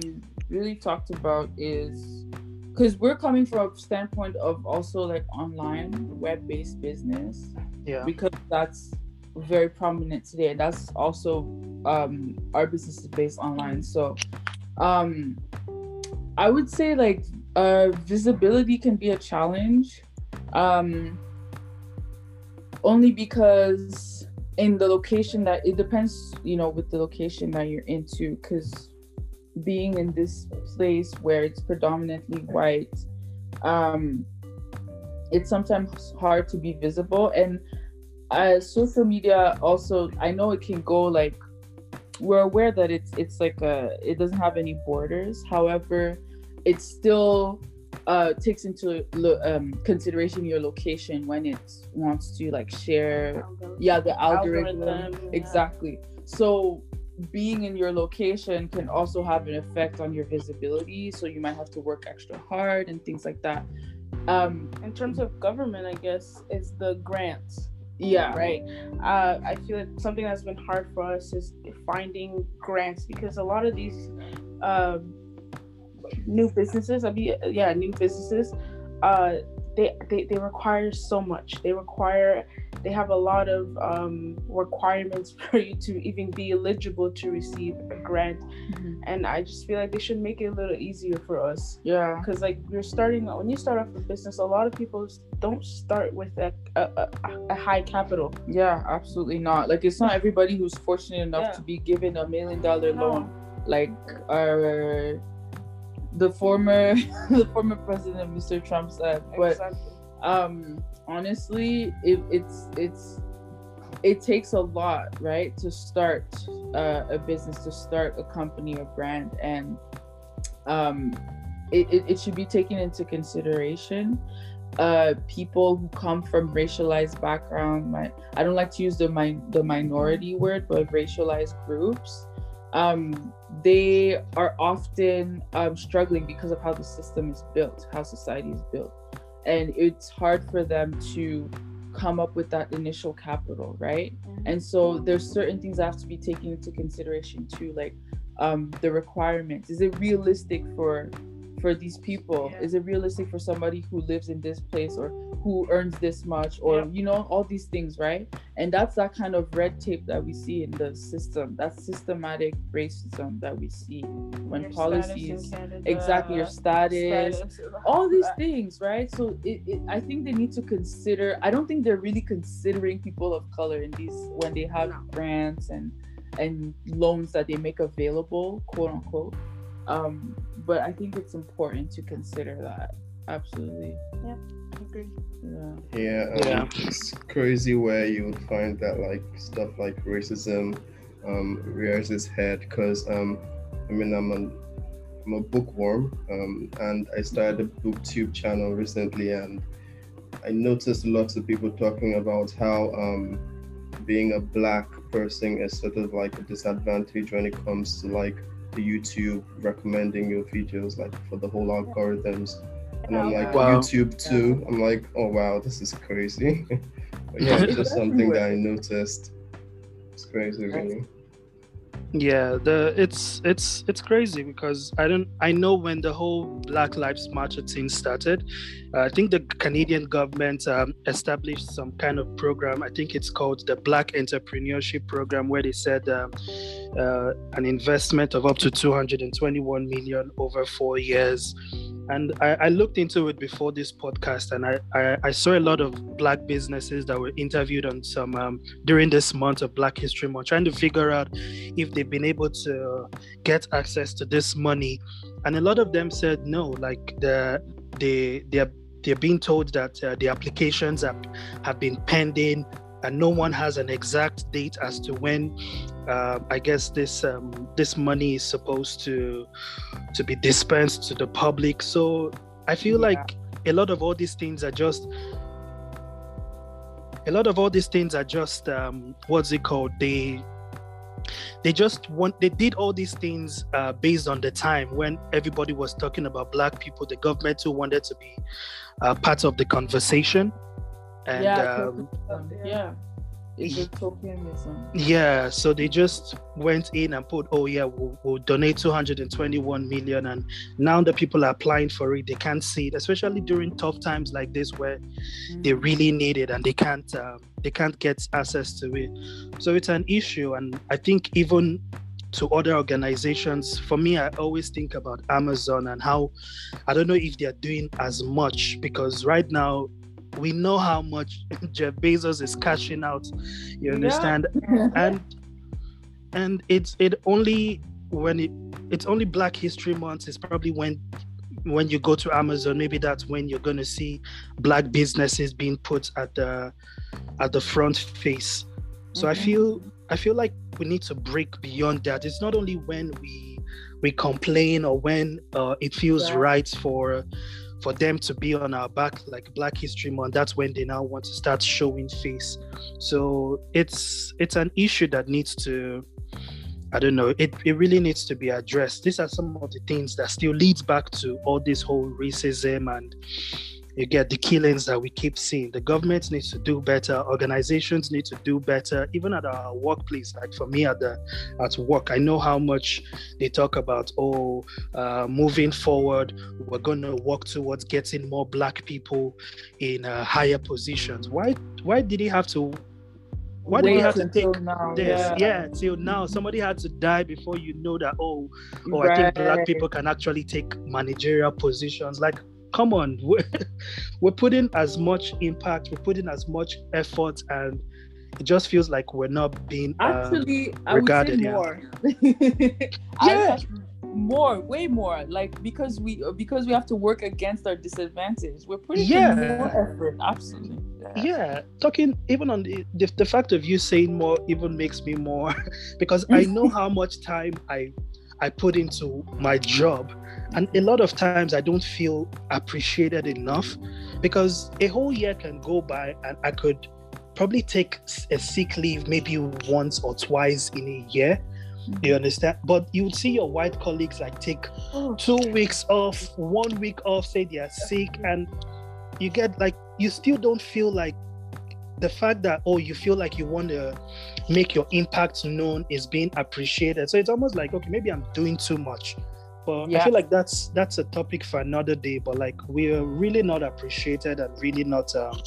really talked about is because we're coming from a standpoint of also like online web-based business. Yeah. Because that's very prominent today. And That's also um, our business is based online. So um, I would say like uh, visibility can be a challenge. Um, only because in the location that it depends, you know, with the location that you're into, because being in this place where it's predominantly white, um, it's sometimes hard to be visible. And uh, social media also, I know it can go like we're aware that it's it's like a it doesn't have any borders. However, it's still uh, takes into um, consideration your location when it wants to like share. Yeah, the algorithm, algorithm exactly. Yeah. So being in your location can also have an effect on your visibility. So you might have to work extra hard and things like that. Um, in terms of government, I guess is the grants yeah right uh, i feel like something that's been hard for us is finding grants because a lot of these uh, new businesses i mean yeah new businesses uh, they, they they require so much they require they have a lot of um, requirements for you to even be eligible to receive a grant mm-hmm. and i just feel like they should make it a little easier for us yeah because like you're starting when you start off a business a lot of people don't start with a, a, a high capital yeah absolutely not like it's not everybody who's fortunate enough yeah. to be given a million dollar no. loan like our the former the former president mr trump said but exactly. um honestly it, it's it's it takes a lot right to start uh, a business to start a company or brand and um it, it, it should be taken into consideration uh people who come from racialized background my i don't like to use the my the minority word but racialized groups um they are often um, struggling because of how the system is built how society is built. And it's hard for them to come up with that initial capital right? And so there's certain things that have to be taken into consideration too like um, the requirements. Is it realistic for for these people? Yeah. is it realistic for somebody who lives in this place or who earns this much or yeah. you know all these things right? And that's that kind of red tape that we see in the system that systematic racism that we see when your policies exactly your status, status. all these things right? So it, it, i think they need to consider i don't think they're really considering people of color in these when they have no. grants and and loans that they make available quote unquote. Um but i think it's important to consider that absolutely yeah agree. Yeah. Yeah. Um, yeah. It's crazy where you would find that like stuff like racism um, rears its head because um, I mean I'm a I'm a bookworm um, and I started a booktube channel recently and I noticed lots of people talking about how um, being a black person is sort of like a disadvantage when it comes to like the YouTube recommending your videos like for the whole algorithms and I'm like wow. YouTube too. I'm like, oh wow, this is crazy. but yeah, it's just something that I noticed. It's crazy, really. Yeah, the it's it's it's crazy because I don't I know when the whole Black Lives Matter thing started, uh, I think the Canadian government um, established some kind of program. I think it's called the Black Entrepreneurship Program, where they said um, uh, an investment of up to 221 million over four years. And I, I, looked into it before this podcast and I, I, I, saw a lot of black businesses that were interviewed on some um, during this month of black history month trying to figure out if they've been able to get access to this money. And a lot of them said no like the they they're they're being told that uh, the applications have, have been pending and no one has an exact date as to when uh, I guess this um, this money is supposed to to be dispensed to the public. So I feel yeah. like a lot of all these things are just a lot of all these things are just um, what's it called? They they just want they did all these things uh, based on the time when everybody was talking about black people the government who wanted to be uh, part of the conversation and yeah, um, yeah yeah, so they just went in and put, oh yeah, we'll, we'll, donate 221 million, and now the people are applying for it. They can't see it, especially during tough times like this where mm-hmm. they mm. really need it and they can't um, they can't get access to it. So it's an issue, and I think even to other organizations, for me, I always think about Amazon and how I don't know if they are doing as much because right now we know how much Jeff Bezos is cashing out. You understand? Yeah. and and it's it only when it it's only Black History Month is probably when when you go to Amazon, maybe that's when you're gonna see black businesses being put at the at the front face. So. I feel I feel like we need to break beyond that. It's not only when we we complain or when uh, it feels yeah. right for for them to be on our back like Black History Month, that's when they now want to start showing face. So it's it's an issue that needs to I don't know, it, it really needs to be addressed. These are some of the things that still leads back to all this whole racism and you get the killings that we keep seeing. The government needs to do better. Organizations need to do better. Even at our workplace, like for me at the at work, I know how much they talk about. Oh, uh, moving forward, we're going to work towards getting more Black people in uh, higher positions. Why? Why did he have to? Why did he have to take now, this? Yeah. yeah. till now. Somebody had to die before you know that. Oh, oh, right. I think Black people can actually take managerial positions. Like come on we're, we're putting as much impact we're putting as much effort and it just feels like we're not being uh, actually I regarded would say more yeah more way more like because we because we have to work against our disadvantage we're putting yeah. more effort absolutely yeah. yeah. talking even on the, the, the fact of you saying more even makes me more because i know how much time i I put into my job. And a lot of times I don't feel appreciated enough because a whole year can go by and I could probably take a sick leave maybe once or twice in a year. Mm-hmm. You understand? But you would see your white colleagues like take oh. two weeks off, one week off, say they are sick, and you get like you still don't feel like the fact that oh you feel like you want to make your impact known is being appreciated. So it's almost like okay maybe i'm doing too much. But yeah. i feel like that's that's a topic for another day. But like we're really not appreciated and really not um,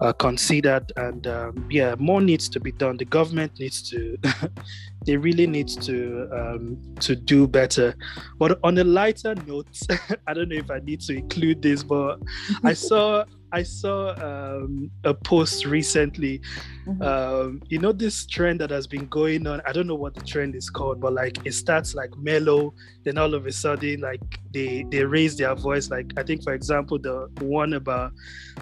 uh, considered. And um, yeah more needs to be done. The government needs to they really need to um, to do better. But on a lighter note i don't know if i need to include this but i saw I saw um, a post recently. Mm-hmm. Um, you know this trend that has been going on. I don't know what the trend is called, but like it starts like mellow, then all of a sudden like they they raise their voice. Like I think for example the one about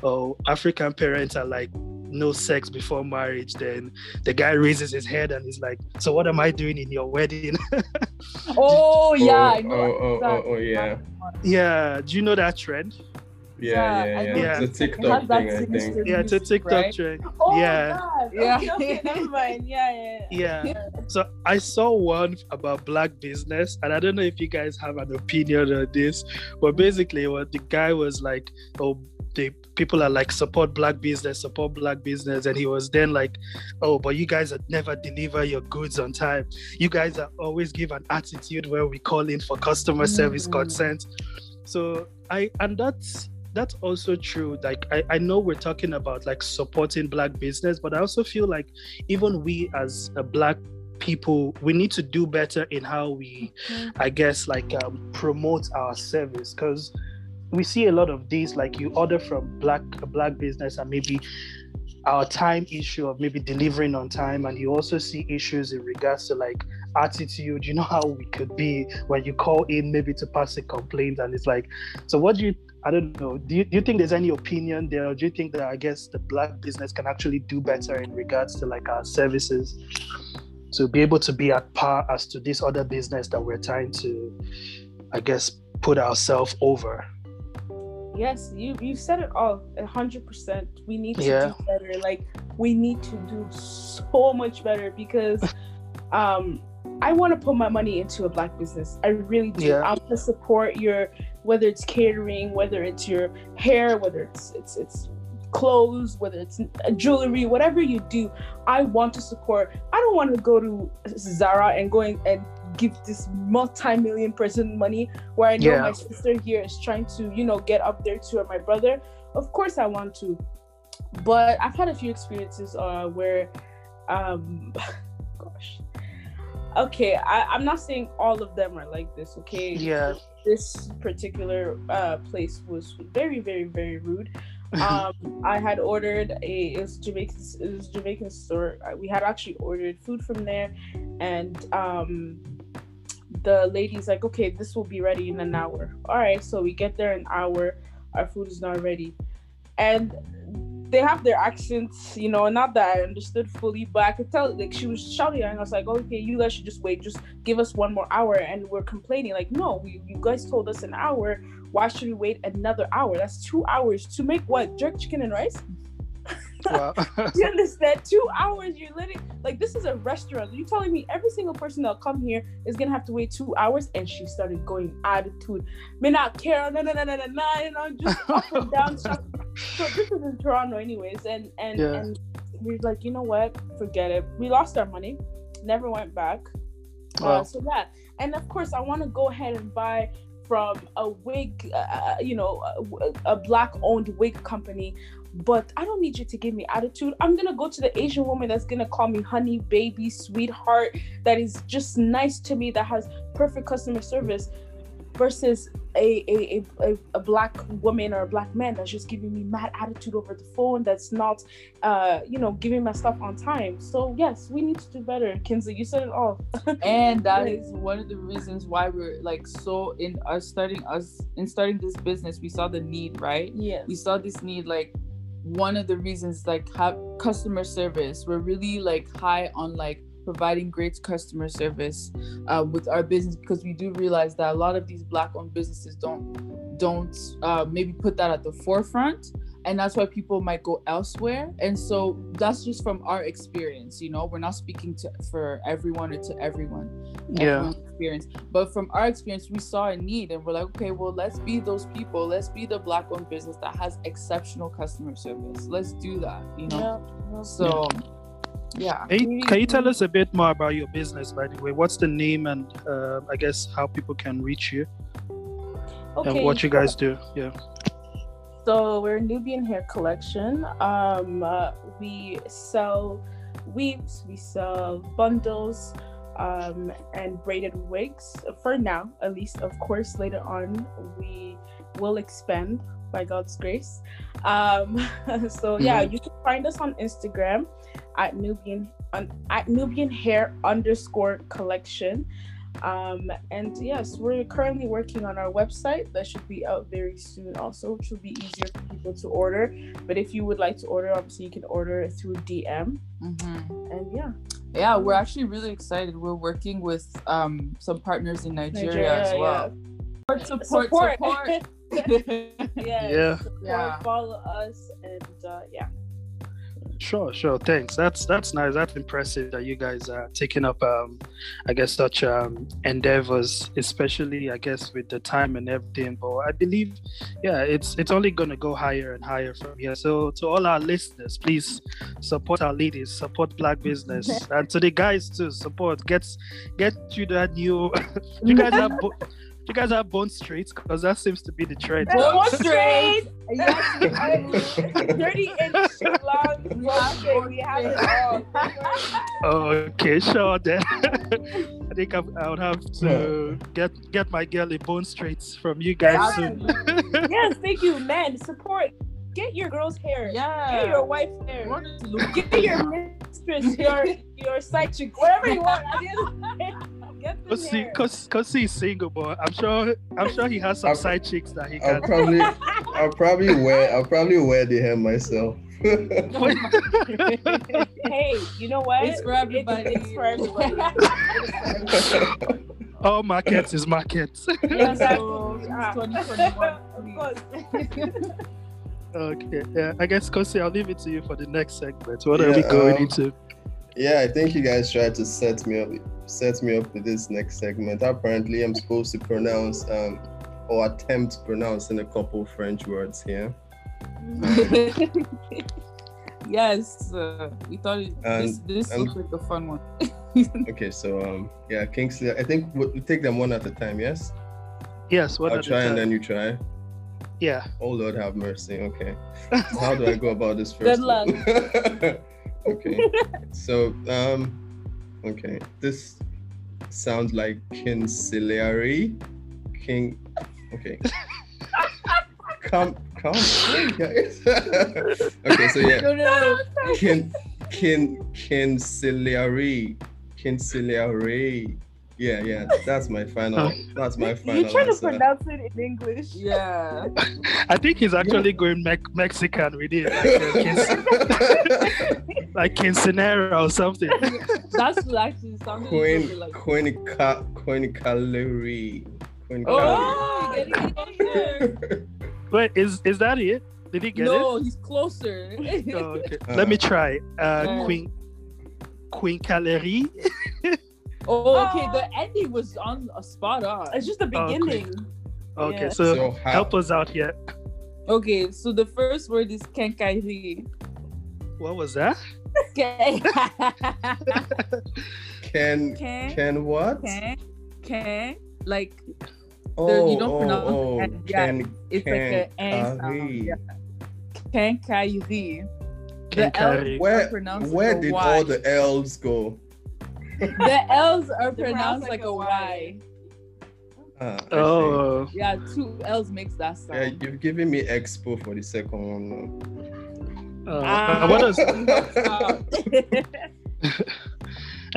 oh African parents are like no sex before marriage. Then the guy raises his head and he's like, "So what am I doing in your wedding?" oh yeah, oh, oh, oh, oh, oh yeah, yeah. Do you know that trend? Yeah, yeah, yeah. yeah. It's a TikTok thing, I think. Yeah, it's a TikTok right? trend. Oh yeah. God. Yeah. Okay, okay, never mind. Yeah, yeah. Yeah. So I saw one about black business, and I don't know if you guys have an opinion on this, but basically, what the guy was like, oh, the people are like support black business, support black business, and he was then like, oh, but you guys never deliver your goods on time. You guys are always give an attitude where we call in for customer service mm-hmm. consent. So I and that's that's also true. Like I, I know we're talking about like supporting black business, but I also feel like even we as a black people we need to do better in how we mm-hmm. i guess like um, promote our service because we see a lot of these like you order from black a black business and maybe our time issue of maybe delivering on time and you also see issues in regards to like attitude you know how we could be when you call in maybe to pass a complaint and it's like so what do you i don't know. Do you, do you think there's any opinion there or do you think that i guess the black business can actually do better in regards to like our services to be able to be at par as to this other business that we're trying to i guess put ourselves over? Yes you you've said it all 100% we need to yeah. do better. Like we need to do so much better because um i want to put my money into a black business. I really do. Yeah. i want to support your whether it's catering whether it's your hair whether it's it's it's clothes whether it's jewelry whatever you do i want to support i don't want to go to zara and going and give this multi-million person money where I know yeah. my sister here is trying to, you know, get up there to my brother. Of course I want to. But I've had a few experiences uh where um gosh. Okay, I, I'm not saying all of them are like this, okay? Yeah. This particular uh place was very, very, very rude. um, I had ordered a it was Jamaican it was Jamaican store. We had actually ordered food from there, and um, the lady's like, okay, this will be ready in an hour. All right, so we get there an hour, our food is not ready. And they have their accents, you know, not that I understood fully, but I could tell like she was shouting and I was like, okay, you guys should just wait, just give us one more hour. And we're complaining, like, no, we, you guys told us an hour. Why should we wait another hour? That's two hours to make what? Jerk chicken and rice? Wow. you understand? Two hours, you're letting like this is a restaurant. You're telling me every single person that'll come here is gonna have to wait two hours? And she started going attitude. Me not care, no, no, no, no, no, no, you know, just up and down. so this is in Toronto, anyways, and and yeah. and we're like, you know what? Forget it. We lost our money, never went back. Wow. Uh, so that, and of course, I want to go ahead and buy from a wig, uh, uh you know, a, a black-owned wig company but I don't need you to give me attitude. I'm gonna go to the Asian woman that's gonna call me honey, baby, sweetheart, that is just nice to me, that has perfect customer service, versus a a, a, a black woman or a black man that's just giving me mad attitude over the phone, that's not uh, you know, giving my stuff on time. So yes, we need to do better. Kingsley, you said it all. and that is one of the reasons why we're like so in us starting us in starting this business, we saw the need, right? Yeah. We saw this need like one of the reasons like have customer service we're really like high on like providing great customer service uh, with our business because we do realize that a lot of these black owned businesses don't don't uh, maybe put that at the forefront and that's why people might go elsewhere. And so that's just from our experience you know? We're not speaking to for everyone or to everyone. Yeah experience. But from our experience we saw a need and we're like okay well let's be those people. Let's be the black owned business that has exceptional customer service. Let's do that you know? Yeah. so yeah. Can you, can you, tell us a bit more about your business by the way? What's the name and uh, i guess how people can reach you? Okay. and what you guys do yeah. So we're Nubian Hair Collection. Um, uh, we sell weaves, we sell bundles, um, and braided wigs. For now, at least. Of course, later on we will expand by God's grace. Um, so yeah, mm-hmm. you can find us on Instagram at Nubian on, at Nubian Hair underscore Collection. Um, and yes, we're currently working on our website that should be out very soon, also, which will be easier for people to order. But if you would like to order, obviously, you can order through DM. Mm-hmm. And yeah. Yeah, we're actually really excited. We're working with um, some partners in Nigeria, Nigeria as well. Yeah. Support, support, support. yes, yeah. Support, yeah. Follow us, and uh, yeah. Sure, sure. Thanks. That's that's nice. That's impressive that you guys are taking up, um, I guess, such um, endeavors, especially, I guess, with the time and everything. But I believe, yeah, it's it's only going to go higher and higher from here. So to all our listeners, please support our ladies, support Black business, and to the guys too, support. Get get you that new. you guys have. Bo- you guys have bone straight? Because that seems to be the trend. Bone Straight. yes, thirty inch long Bone Straight. We have it all. okay, sure then. I think I, I would have to get get my girl a Bone Straight from you guys soon. yes, thank you, men. Support. Get your girl's hair. Yeah. Get your wife's hair. Get your mistress, your your side chick, whatever you want. Cause he, cause, cause he's single, but I'm sure, I'm sure he has some I'll, side chicks that he. I'll probably, I'll probably wear, I'll probably wear the hair myself. hey, you know what? It's for everybody. It's, it's for everybody. All markets is markets. okay, yeah. I guess Kosi, I'll leave it to you for the next segment. What yeah, are we going um, into? Yeah, I think you guys tried to set me up set me up with this next segment. Apparently, I'm supposed to pronounce um, or attempt to pronounce in a couple French words here. yes, uh, we thought it, and, this, this and, looks like a fun one. okay, so um, yeah, Kingsley, I think we'll, we'll take them one at a time. Yes. Yes. One I'll try and then you try. Yeah. Oh Lord, have mercy. Okay. How do I go about this first? Good luck. okay. So um Okay, this sounds like conciliary. King. Okay. come, come, okay, so yeah. No, no, no. Kin, kin, conciliary, conciliary. Yeah, yeah, that's my final. That's my final. You're trying answer. to pronounce it in English. Yeah. I think he's actually yeah. going me- Mexican with it, like, like Quinceanera or something. That's actually something. Queen, like Queen, Queen Calorie. Oh, Wait, is is that it? Did he get no, it? No, he's closer. oh, okay. uh, Let me try. Uh, Queen Queen Calorie. Oh, okay. The oh. ending was on a spot on. It's just the beginning. Okay, okay so, so help us out here. Okay, so the first word is quincaillerie. What was that? Ken. Ken. Ken what? Ken. Ken. Like. Oh, the, you don't oh, pronounce oh, oh it. Yeah, ken, it's ken, like an N sound. Yeah. Quincaillerie. The L where, where did all the L's go? The L's are pronounced like, like, a Y. Uh, oh. Yeah, two L's makes that sound. Yeah, you've given me expo for the second one. Uh, uh, what does and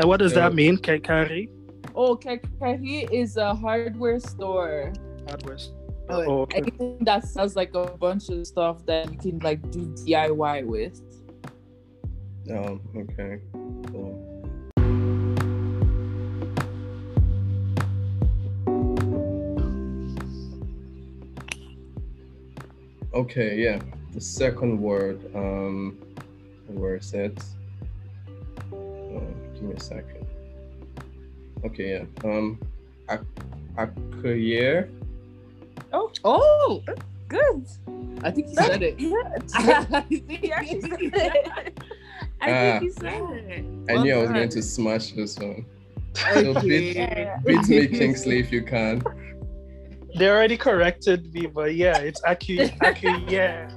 what does that mean, Kekari? Oh, Kekari is a hardware store. Hardware. Oh, oh okay. Anything that sells like a bunch of stuff that you can like do DIY with. Oh, okay. Okay, yeah. The second word, um, where is it? Oh, give me a second. Okay, yeah. Um, accueillir. Oh, oh, good. I think he said it. I think he actually said it. I think he said it. I knew I was going to smash this one. So beat, beat me, Kingsley, if you can. They already corrected me, but yeah, it's Aku Aku yeah.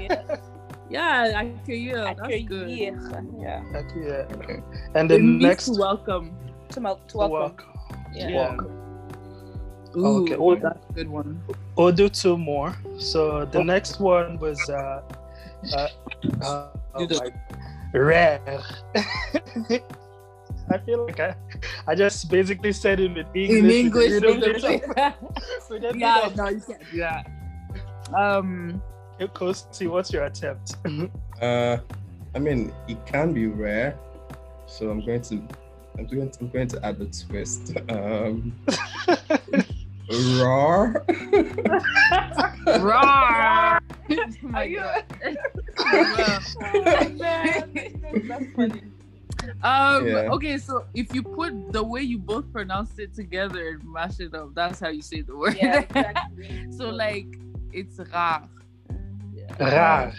yeah. Yeah, accueillir. That's good. Yeah. accueillir. Okay. And the next to welcome. To, mal- to welcome. welcome. Yeah. yeah. Ooh, okay. Oh, that's a good one. We'll do two more. So the oh. next one was uh, uh, uh oh rare. I feel like I, I just basically said it in English. In English, yeah, no, you can't do that. Um, Kosi, what's your attempt? uh, I mean, it can be rare, so I'm going to, I'm going to, I'm going to add a twist. Um, raw. raw. oh my god. oh, man. That's funny. Um, yeah. Okay, so if you put the way you both pronounce it together and mash it up, that's how you say the word. Yeah, exactly. so like, it's rare. Yeah. Rare.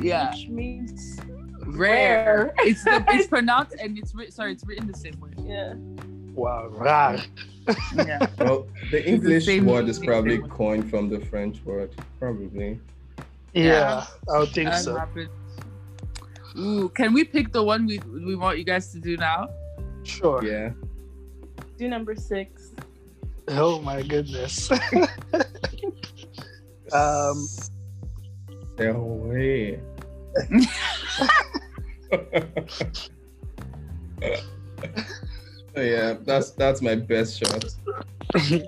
Yeah. Which means rare. It's the, it's pronounced and it's written. Sorry, it's written the same way. Yeah. Wow, rar. yeah. Well, the English word is probably coined from the French word, probably. Yeah, yeah I would think so. Ooh, can we pick the one we we want you guys to do now? Sure. Yeah. Do number six. Oh my goodness. um. No way. yeah, that's that's my best shot.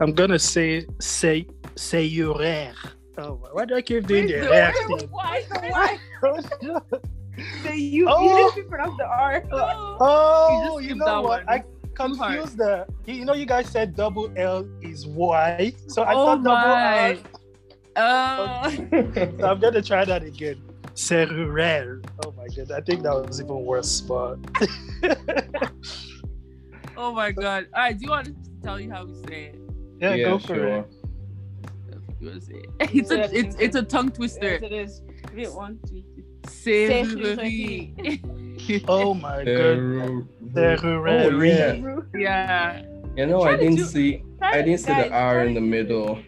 I'm gonna say say say your rare. Oh, why do I keep doing the rare thing? Why? Why? Say you. Oh. You didn't pronounce the R. Oh, oh you, you know what? One. I confused the. You know, you guys said double L is Y, so I oh thought my. double L. Oh. so I'm gonna try that again. Ceruel. Oh my god, I think that was even worse, but. oh my god! All right, do you want to tell you how we say it? Yeah, yeah go for sure. it. It's a it's it's a tongue twister. Yes, it is. Wait, one, two, three. oh my god. Oh yeah. Yeah. You know, I didn't do, see I didn't see the R in the middle.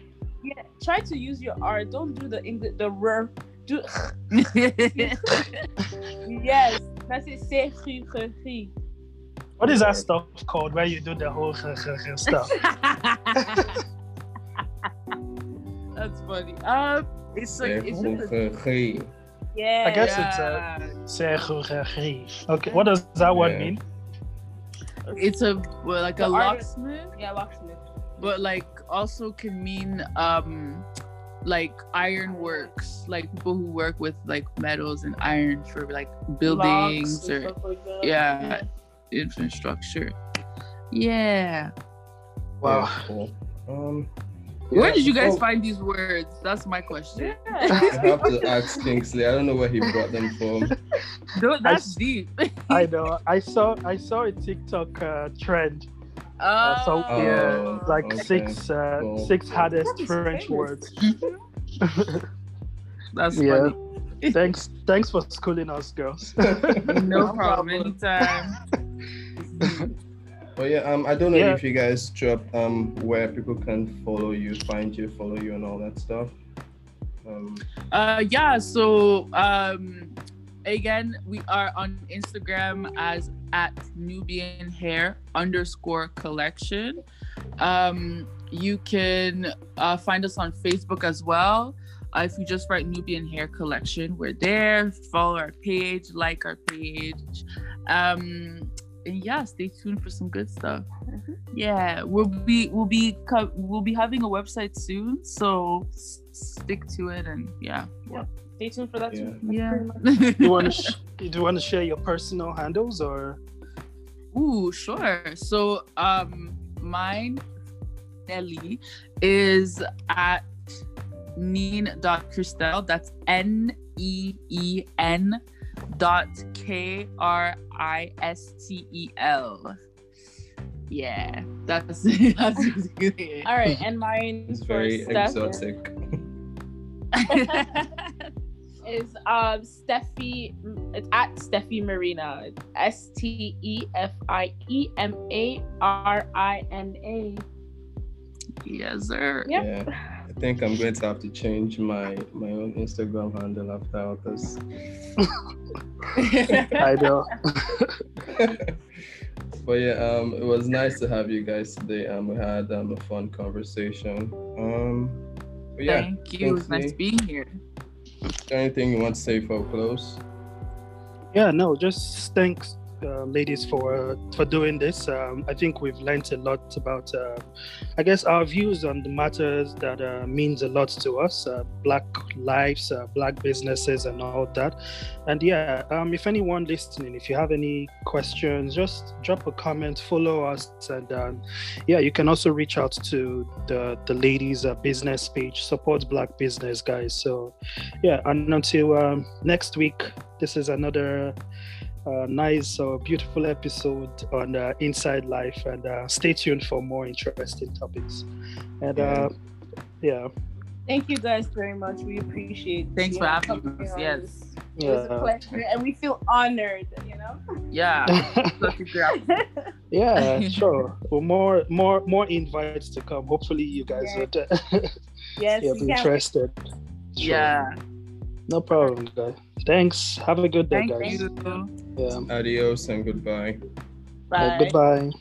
Yeah, try to use your R. Don't do the English the R. Do yes, that's it. C'est What is that stuff called where you do the whole stuff? That's funny. Um, it's like it's just a, yeah. I guess yeah. it's a Okay, what does that word yeah. mean? It's a well, like the a locksmith. Yeah, locksmith. But like also can mean um like ironworks, like people who work with like metals and iron for like buildings or like yeah, infrastructure. Yeah. Wow. Cool. Um where did you guys oh. find these words? That's my question. I have to ask Kingsley. I don't know where he brought them from. No, that's I, deep. I know. I saw I saw a TikTok uh, trend. Oh, uh, so yeah, oh, like okay. six uh, cool. six hardest French famous. words. that's yeah. Funny. thanks, thanks for schooling us, girls. no problem. Anytime. But yeah, um, I don't know yeah. if you guys drop um where people can follow you, find you, follow you, and all that stuff. Um, uh, yeah. So um, again, we are on Instagram as at Nubian Hair underscore collection. Um, you can uh, find us on Facebook as well. Uh, if you just write Nubian Hair Collection, we're there. Follow our page, like our page. Um, and yeah, stay tuned for some good stuff. Mm-hmm. Yeah, we'll be we'll be we'll be having a website soon, so stick to it and yeah. Yeah, stay tuned for that yeah. too. Yeah. do you want to sh- do you want to share your personal handles or? Ooh, sure. So um, mine Nelly is at neen.kristel. That's N E E N dot K R I S T E L. Yeah, that's that's it. All right, and mine is very exotic. is um Steffi it's at Stefie Marina. S T E F I E M A R I N A. Yes, sir. Yep. Yeah. I think I'm going to have to change my my own Instagram handle after all this. I know. but yeah, um, it was nice to have you guys today. Um, we had um, a fun conversation. Um, yeah, thank you. It was nice being here. Anything you want to say for close? Yeah, no, just thanks uh, ladies for for doing this. Um, I think we've learned a lot about, uh, I guess, our views on the matters that uh, means a lot to us, Black lives, Black businesses, and all that. And yeah, um, if anyone listening, if you have any questions, just drop a comment, follow us, and um, yeah, you can also reach out to the the ladies' business page, support Black business, guys. So yeah, and until um, next week, this is another uh, nice or beautiful episode on uh, Inside Life. And uh, stay tuned for more interesting topics. And uh, yeah. Thank you guys very much. We appreciate. Thanks for having us. Yes. Yeah. It was a pleasure, and we feel honored. You know. Yeah. yeah, sure. Well, more, more, more invites to come. Hopefully, you guys yeah. would. yes. Yeah, be interested. Sure. Yeah. No problem, guys. Thanks. Have a good day, Thank guys. You. Yeah. Adios and goodbye. Bye. goodbye.